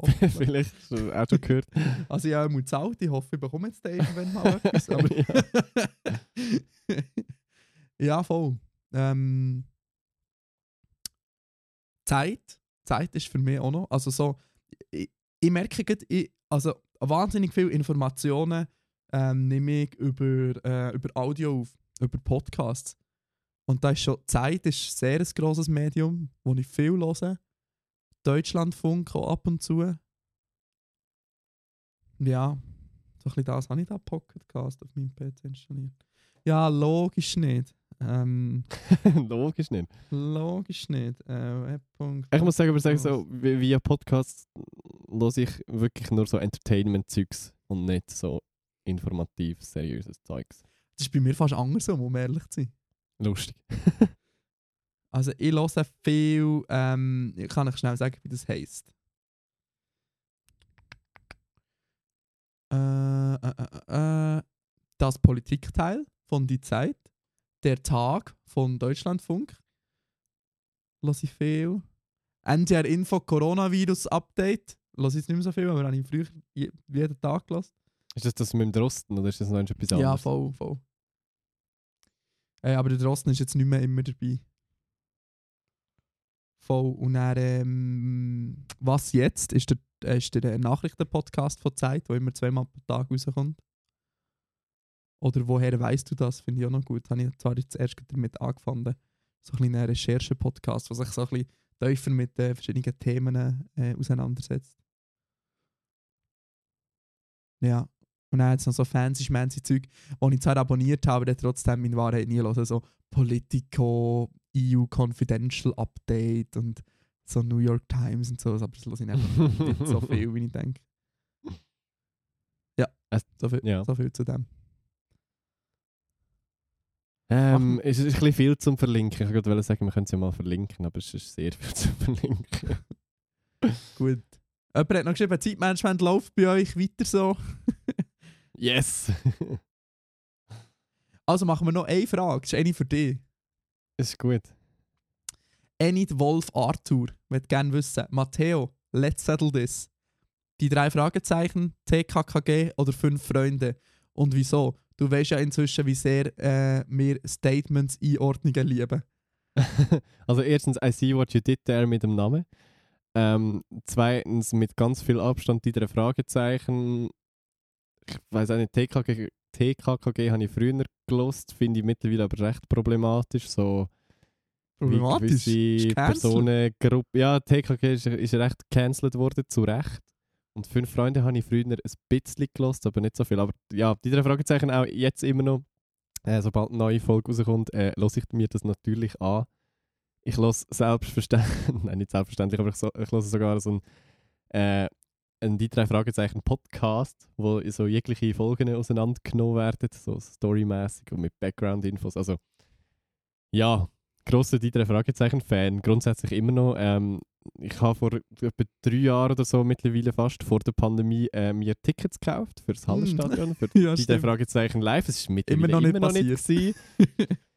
Hoffentlich. Vielleicht, hast du auch schon gehört. Also ja, ich muss zahlt, ich hoffe, ich bekomme jetzt irgendwann mal etwas. Aber ja, voll. Ähm, Zeit. Zeit ist für mich auch noch. Also so, ich, ich merke, gerade, ich, also wahnsinnig viele Informationen ähm, nehme ich über, äh, über Audio auf, über Podcasts. Und da ist schon Zeit ist sehr ein grosses Medium, wo ich viel höre. Deutschlandfunk auch ab und zu. Ja, so ein bisschen das habe ich da Pocketcast auf meinem PC installiert. Ja, logisch nicht. Ähm, Logisch nicht. logisch nicht. Äh, Ich muss sagen, aber sagen so, vi- via Podcast höre ich wirklich nur so Entertainment-Zeugs und nicht so informativ, seriöses Zeugs. Das ist bei mir fast andersrum, um ehrlich zu sein. Lustig. Also ich höre viel, ähm, ich kann ich schnell sagen, wie das heisst. Äh, äh, äh, äh, das Politikteil von Die Zeit, der Tag von Deutschlandfunk, höre ich viel. NDR Info Coronavirus Update, höre ich jetzt nicht mehr so viel, aber habe ich früher je, jeden Tag gehört. Ist das das mit dem Drosten oder ist das noch etwas anderes? Ja, voll, voll. Äh, aber der Drosten ist jetzt nicht mehr immer dabei. Voll. Und dann, ähm, was jetzt, ist der, äh, ist der Nachrichtenpodcast von Zeit, der immer zweimal pro Tag rauskommt. Oder woher weißt du das? Finde ich auch noch gut. Habe ich zwar jetzt erst damit angefangen. So ein kleiner Recherche-Podcast, der sich so ein bisschen tiefer mit äh, verschiedenen Themen äh, auseinandersetzt. Ja. Und dann hat es noch so fancy schmancy Zeug, die ich zwar abonniert habe, aber trotzdem in Wahrheit nie hören. So Politico, EU Confidential Update und so New York Times und so. Aber das höre ich einfach nicht so viel, wie ich denke. Ja, so viel, ja. so viel zu dem. Ähm, es ist ein bisschen viel zum Verlinken. Ich wollte sagen, wir können es ja mal verlinken, aber es ist sehr viel zum Verlinken. Gut. Jemand hat noch geschrieben, Zeitmanagement läuft bei euch weiter so. yes! Also machen wir noch eine Frage. Das ist eine für dich. Ist gut. Enid Wolf Arthur wird gerne wissen. Matteo, let's settle this. Die drei Fragezeichen, TKKG oder fünf Freunde. Und wieso? Du weißt ja inzwischen, wie sehr äh, wir Statements Einordnungen lieben. also erstens, I see what you did there mit dem Namen. Ähm, zweitens, mit ganz viel Abstand die drei Fragezeichen. Ich weiß auch nicht, TKKG, TKKG habe ich früher gelost, finde ich mittlerweile aber recht problematisch. So Problematisch. Wie cancelled. Personengruppe. Ja, TKG ist, ist recht gecancelt worden, zu Recht. Und fünf Freunde habe ich früher ein bisschen gelost, aber nicht so viel. Aber ja, die drei Fragezeichen auch jetzt immer noch. Äh, sobald eine neue Folge rauskommt, äh, höre ich mir das natürlich an. Ich höre selbstverständlich, nein, nicht selbstverständlich, aber ich, so, ich sogar so ein, äh, ein die drei Fragezeichen Podcast, wo so jegliche Folgen auseinandergenommen werden, so storymäßig und mit Background-Infos. Also ja, grosser die drei Fragezeichen-Fan. Grundsätzlich immer noch. Ähm, ich habe vor etwa drei Jahren oder so mittlerweile fast vor der Pandemie äh, mir Tickets gekauft für das Hm. Hallenstadion, für Ja, die drei. Fragezeichen live. Es ist mittlerweile Immer noch nicht immer noch nicht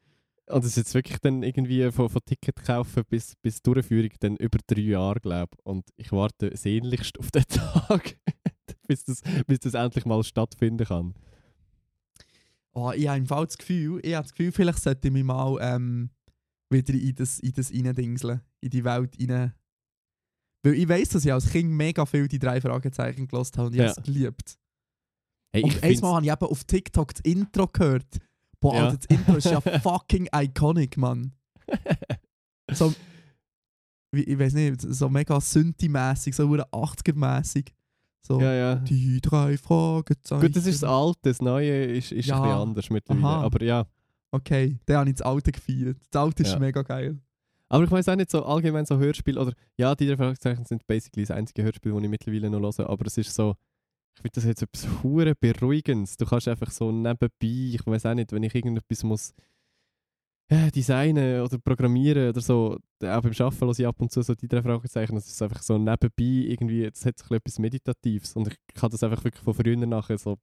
Und es ist jetzt wirklich dann irgendwie von, von Ticket kaufen bis, bis Durchführung dann über drei Jahre, glaube ich. Und ich warte sehnlichst auf den Tag, bis, das, bis das endlich mal stattfinden kann. Oh, ich habe im Fall das Gefühl, ich habe das Gefühl, vielleicht sollte ich mich mal ähm, wieder in das, in das reindingseln, in die Welt rein. Weil ich weiss, dass ich als Kind mega viel die drei Fragezeichen gelost habe und ich Ja. habe es geliebt. Hey, und einmal habe ich eben auf TikTok das Intro gehört. Boah, Ja. Alter, das Intro ist ja fucking iconic, Mann. So, wie, ich weiß nicht, so mega Synthi-mässig, so 80er-mässig. So, ja, ja. die drei Fragezeichen. Gut, das ist das Alte, das Neue ist, ist Ja. ein bisschen anders mittlerweile. Aha. Aber ja. Okay, dann habe ich das Alte gefeiert. Das Alte ist mega geil. Aber ich weiß auch nicht so allgemein so Hörspiel oder ja, die drei Fragezeichen sind basically das einzige Hörspiel, das ich mittlerweile noch höre. Aber es ist so, ich finde das jetzt etwas hure Beruhigendes. Du kannst einfach so nebenbei, ich weiß auch nicht, wenn ich irgendetwas muss äh, designen oder programmieren oder so, auch beim Arbeiten höre ich ab und zu so die drei Fragezeichen. Das ist einfach so nebenbei irgendwie, es hat so etwas Meditatives und ich kann das einfach wirklich von früher nachher so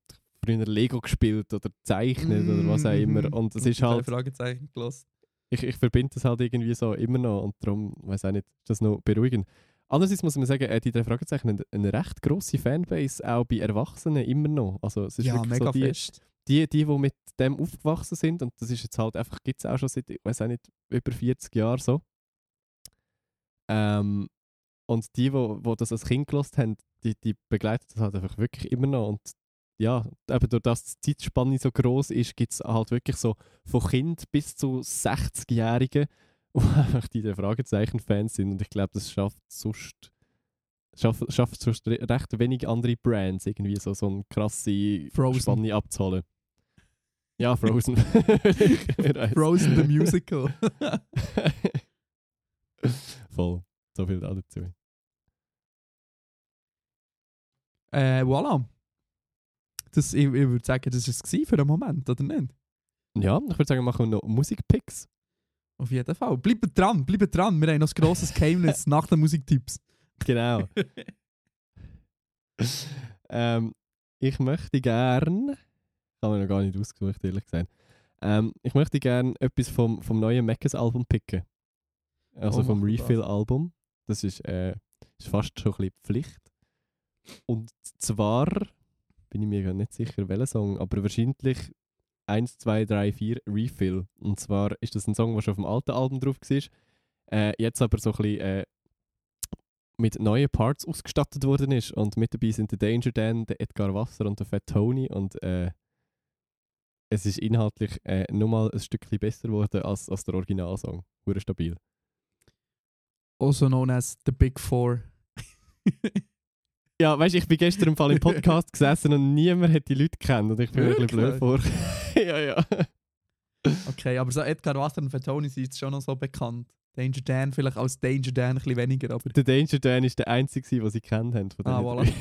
früher Lego gespielt oder gezeichnet oder was auch immer. Mhm. Und es ist halt Fragezeichen gelost. ich, ich verbinde das halt irgendwie so immer noch und darum, weiß auch nicht, ist das noch beruhigend. Andererseits muss man sagen, äh, die drei Fragezeichen haben eine recht grosse Fanbase, auch bei Erwachsenen immer noch. Also es ist Ja, wirklich mega so die, fest. die, die, die mit dem aufgewachsen sind und das ist jetzt halt einfach, gibt es auch schon seit, ich weiß auch nicht, über 40 Jahren so. Ähm, und die, wo, wo das als Kind gelost haben, die, die begleiten das halt einfach wirklich immer noch. Und ja, eben durch das die Zeitspanne so groß ist, gibt es halt wirklich so von Kind bis zu 60-Jährigen, die einfach die der Fragezeichen-Fans sind. Und ich glaube, das schafft sonst schafft, schafft sonst re- recht wenig andere Brands irgendwie so, so eine krasse Frozen. Spanne abzuholen. Ja, Frozen. Frozen the Musical. Voll. So viel da dazu. äh, voilà. Das, ich, ich würde sagen, das war es für den Moment, oder nicht? Ja, ich würde sagen, machen wir noch Musikpicks. Auf jeden Fall. Bleibt dran, bleibt dran. Wir haben noch ein grosses Geheimnis nach den Musiktipps. Genau. ähm, ich möchte gern. Habe mir noch gar nicht ausgesucht, ehrlich gesagt. Ähm, ich möchte gern etwas vom, vom neuen Meckes-Album picken. Also Oh, vom das. Refill-Album. Das ist, äh, ist fast schon ein bisschen Pflicht. Und zwar bin ich mir gar nicht sicher, welcher Song, aber wahrscheinlich 1, 2, 3, 4 Refill. Und zwar ist das ein Song, der schon auf dem alten Album drauf war. Äh, jetzt aber so ein bisschen äh, mit neuen Parts ausgestattet worden ist. Und mit dabei sind der Danger Dan, der Edgar Wasser und der Fat Tony. Und äh, es ist inhaltlich äh, nochmal ein Stückchen besser geworden als, als der Originalsong. Hure stabil. Also known as the Big Four. Ja, weißt du, ich bin gestern im Fall im Podcast gesessen und niemand hat die Leute kennt und ich bin bisschen blöd vor. ja, ja. Okay, aber so Edgar Wasser und Fatoni sind jetzt schon noch so bekannt. Danger Dan vielleicht als Danger Dan ein bisschen weniger, aber... Der Danger Dan ist der einzige, den sie kennt haben. Von Ah, voilà.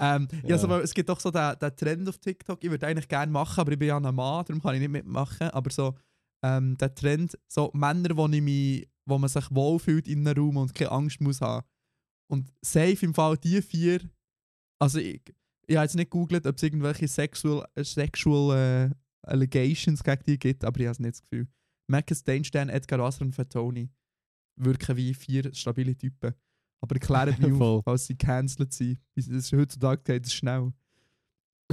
ähm, ja. Ja. so, weil es gibt doch so den, den Trend auf TikTok, ich würde eigentlich gerne machen, aber ich bin ja ein Mann, darum kann ich nicht mitmachen. Aber so ähm, der Trend, so Männer, wo, ich mich, wo man sich wohlfühlt in einem Raum und keine Angst muss haben. Und safe im Fall die vier, also ich, ich habe jetzt nicht gegoogelt, ob es irgendwelche Sexual, äh, sexual äh, Allegations gegen die gibt, aber ich habe es nicht das Gefühl. Mackes, Dainstein, Edgar Wasser und Fatoni wirken wie vier stabile Typen. Aber klären mich Voll. auf, falls sie cancelled sind. Das ist heutzutage geht es schnell.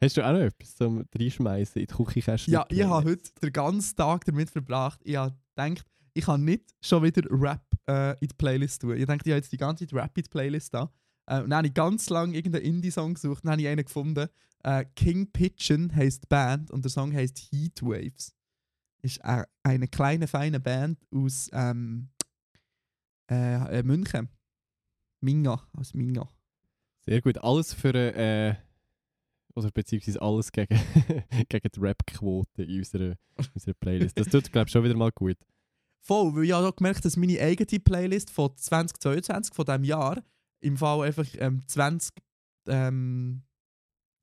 Hast du auch noch etwas zum Reinschmeißen in die Küchenkästchen? Ja, ich habe heute den ganzen Tag damit verbracht. Ich habe gedacht, ich kann nicht schon wieder Rap äh, in die Playlist tun. Ich dachte, ich habe jetzt die ganze Zeit Rap in die Playlist da. Äh, dann habe ich ganz lange irgendeinen Indie-Song gesucht. Dann habe ich einen gefunden. Äh, King Pigeon heisst die Band und der Song heißt Heatwaves. Ist äh, eine kleine, feine Band aus ähm, äh, äh, München. Minga, aus Minga. Sehr gut. Alles für äh, oder beziehungsweise alles gegen, gegen die Rap-Quote in unserer, unserer Playlist. Das tut, glaube ich, schon wieder mal gut. Voll, weil ich habe auch gemerkt, dass meine eigene Playlist von 2022, von diesem Jahr, im Fall einfach ähm, 20, ähm,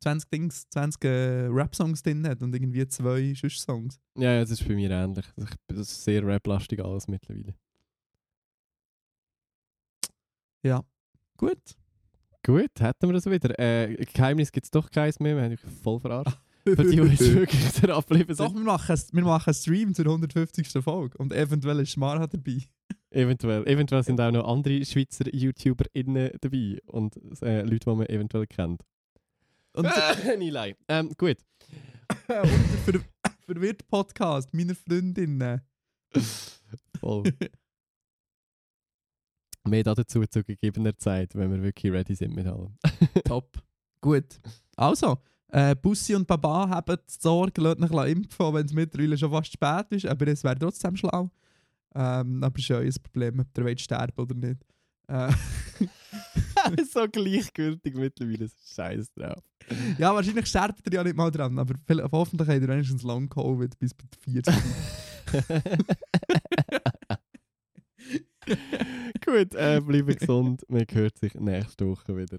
20 Dings, 20 äh, Rap-Songs drin hat und irgendwie zwei Schuss-Songs. Ja, ja, das ist bei mir ähnlich. Ich- Das ist sehr rap-lastig alles mittlerweile. Ja. Gut. Gut, hätten wir das wieder. Äh, Geheimnis gibt es doch keins mehr. Wir haben dich voll verarscht. Für die, die jetzt wirklich dran geblieben Doch, sind. wir machen, wir machen einen Stream zur 150. Folge und eventuell ist Mara dabei. Eventuell. Eventuell sind auch noch andere Schweizer YouTuberInnen dabei und äh, Leute, die man eventuell kennt. Und, Nie leid. Ähm, gut. und der Ver verwirrte Podcast meiner Freundinnen. Voll. Mehr dazu zu gegebener Zeit, wenn wir wirklich ready sind mit allem. Top. Gut. Also, äh, Bussi und Baba haben die Sorge, lasst euch impfen, wenn es mittlerweile schon fast spät ist, aber es wäre trotzdem schlau. Ähm, aber es ist ja euer Problem, ob ihr wollt sterben oder nicht. Äh, so gleichgültig mittlerweile. Scheiß drauf. ja, wahrscheinlich sterbt ihr ja nicht mal dran, aber hoffentlich habt ihr wenigstens Long Covid bis bei 40. Gut, äh, bleiben gesund. Man hört sich nächste Woche wieder.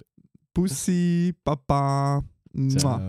Bussi, Papa. 嗯嘛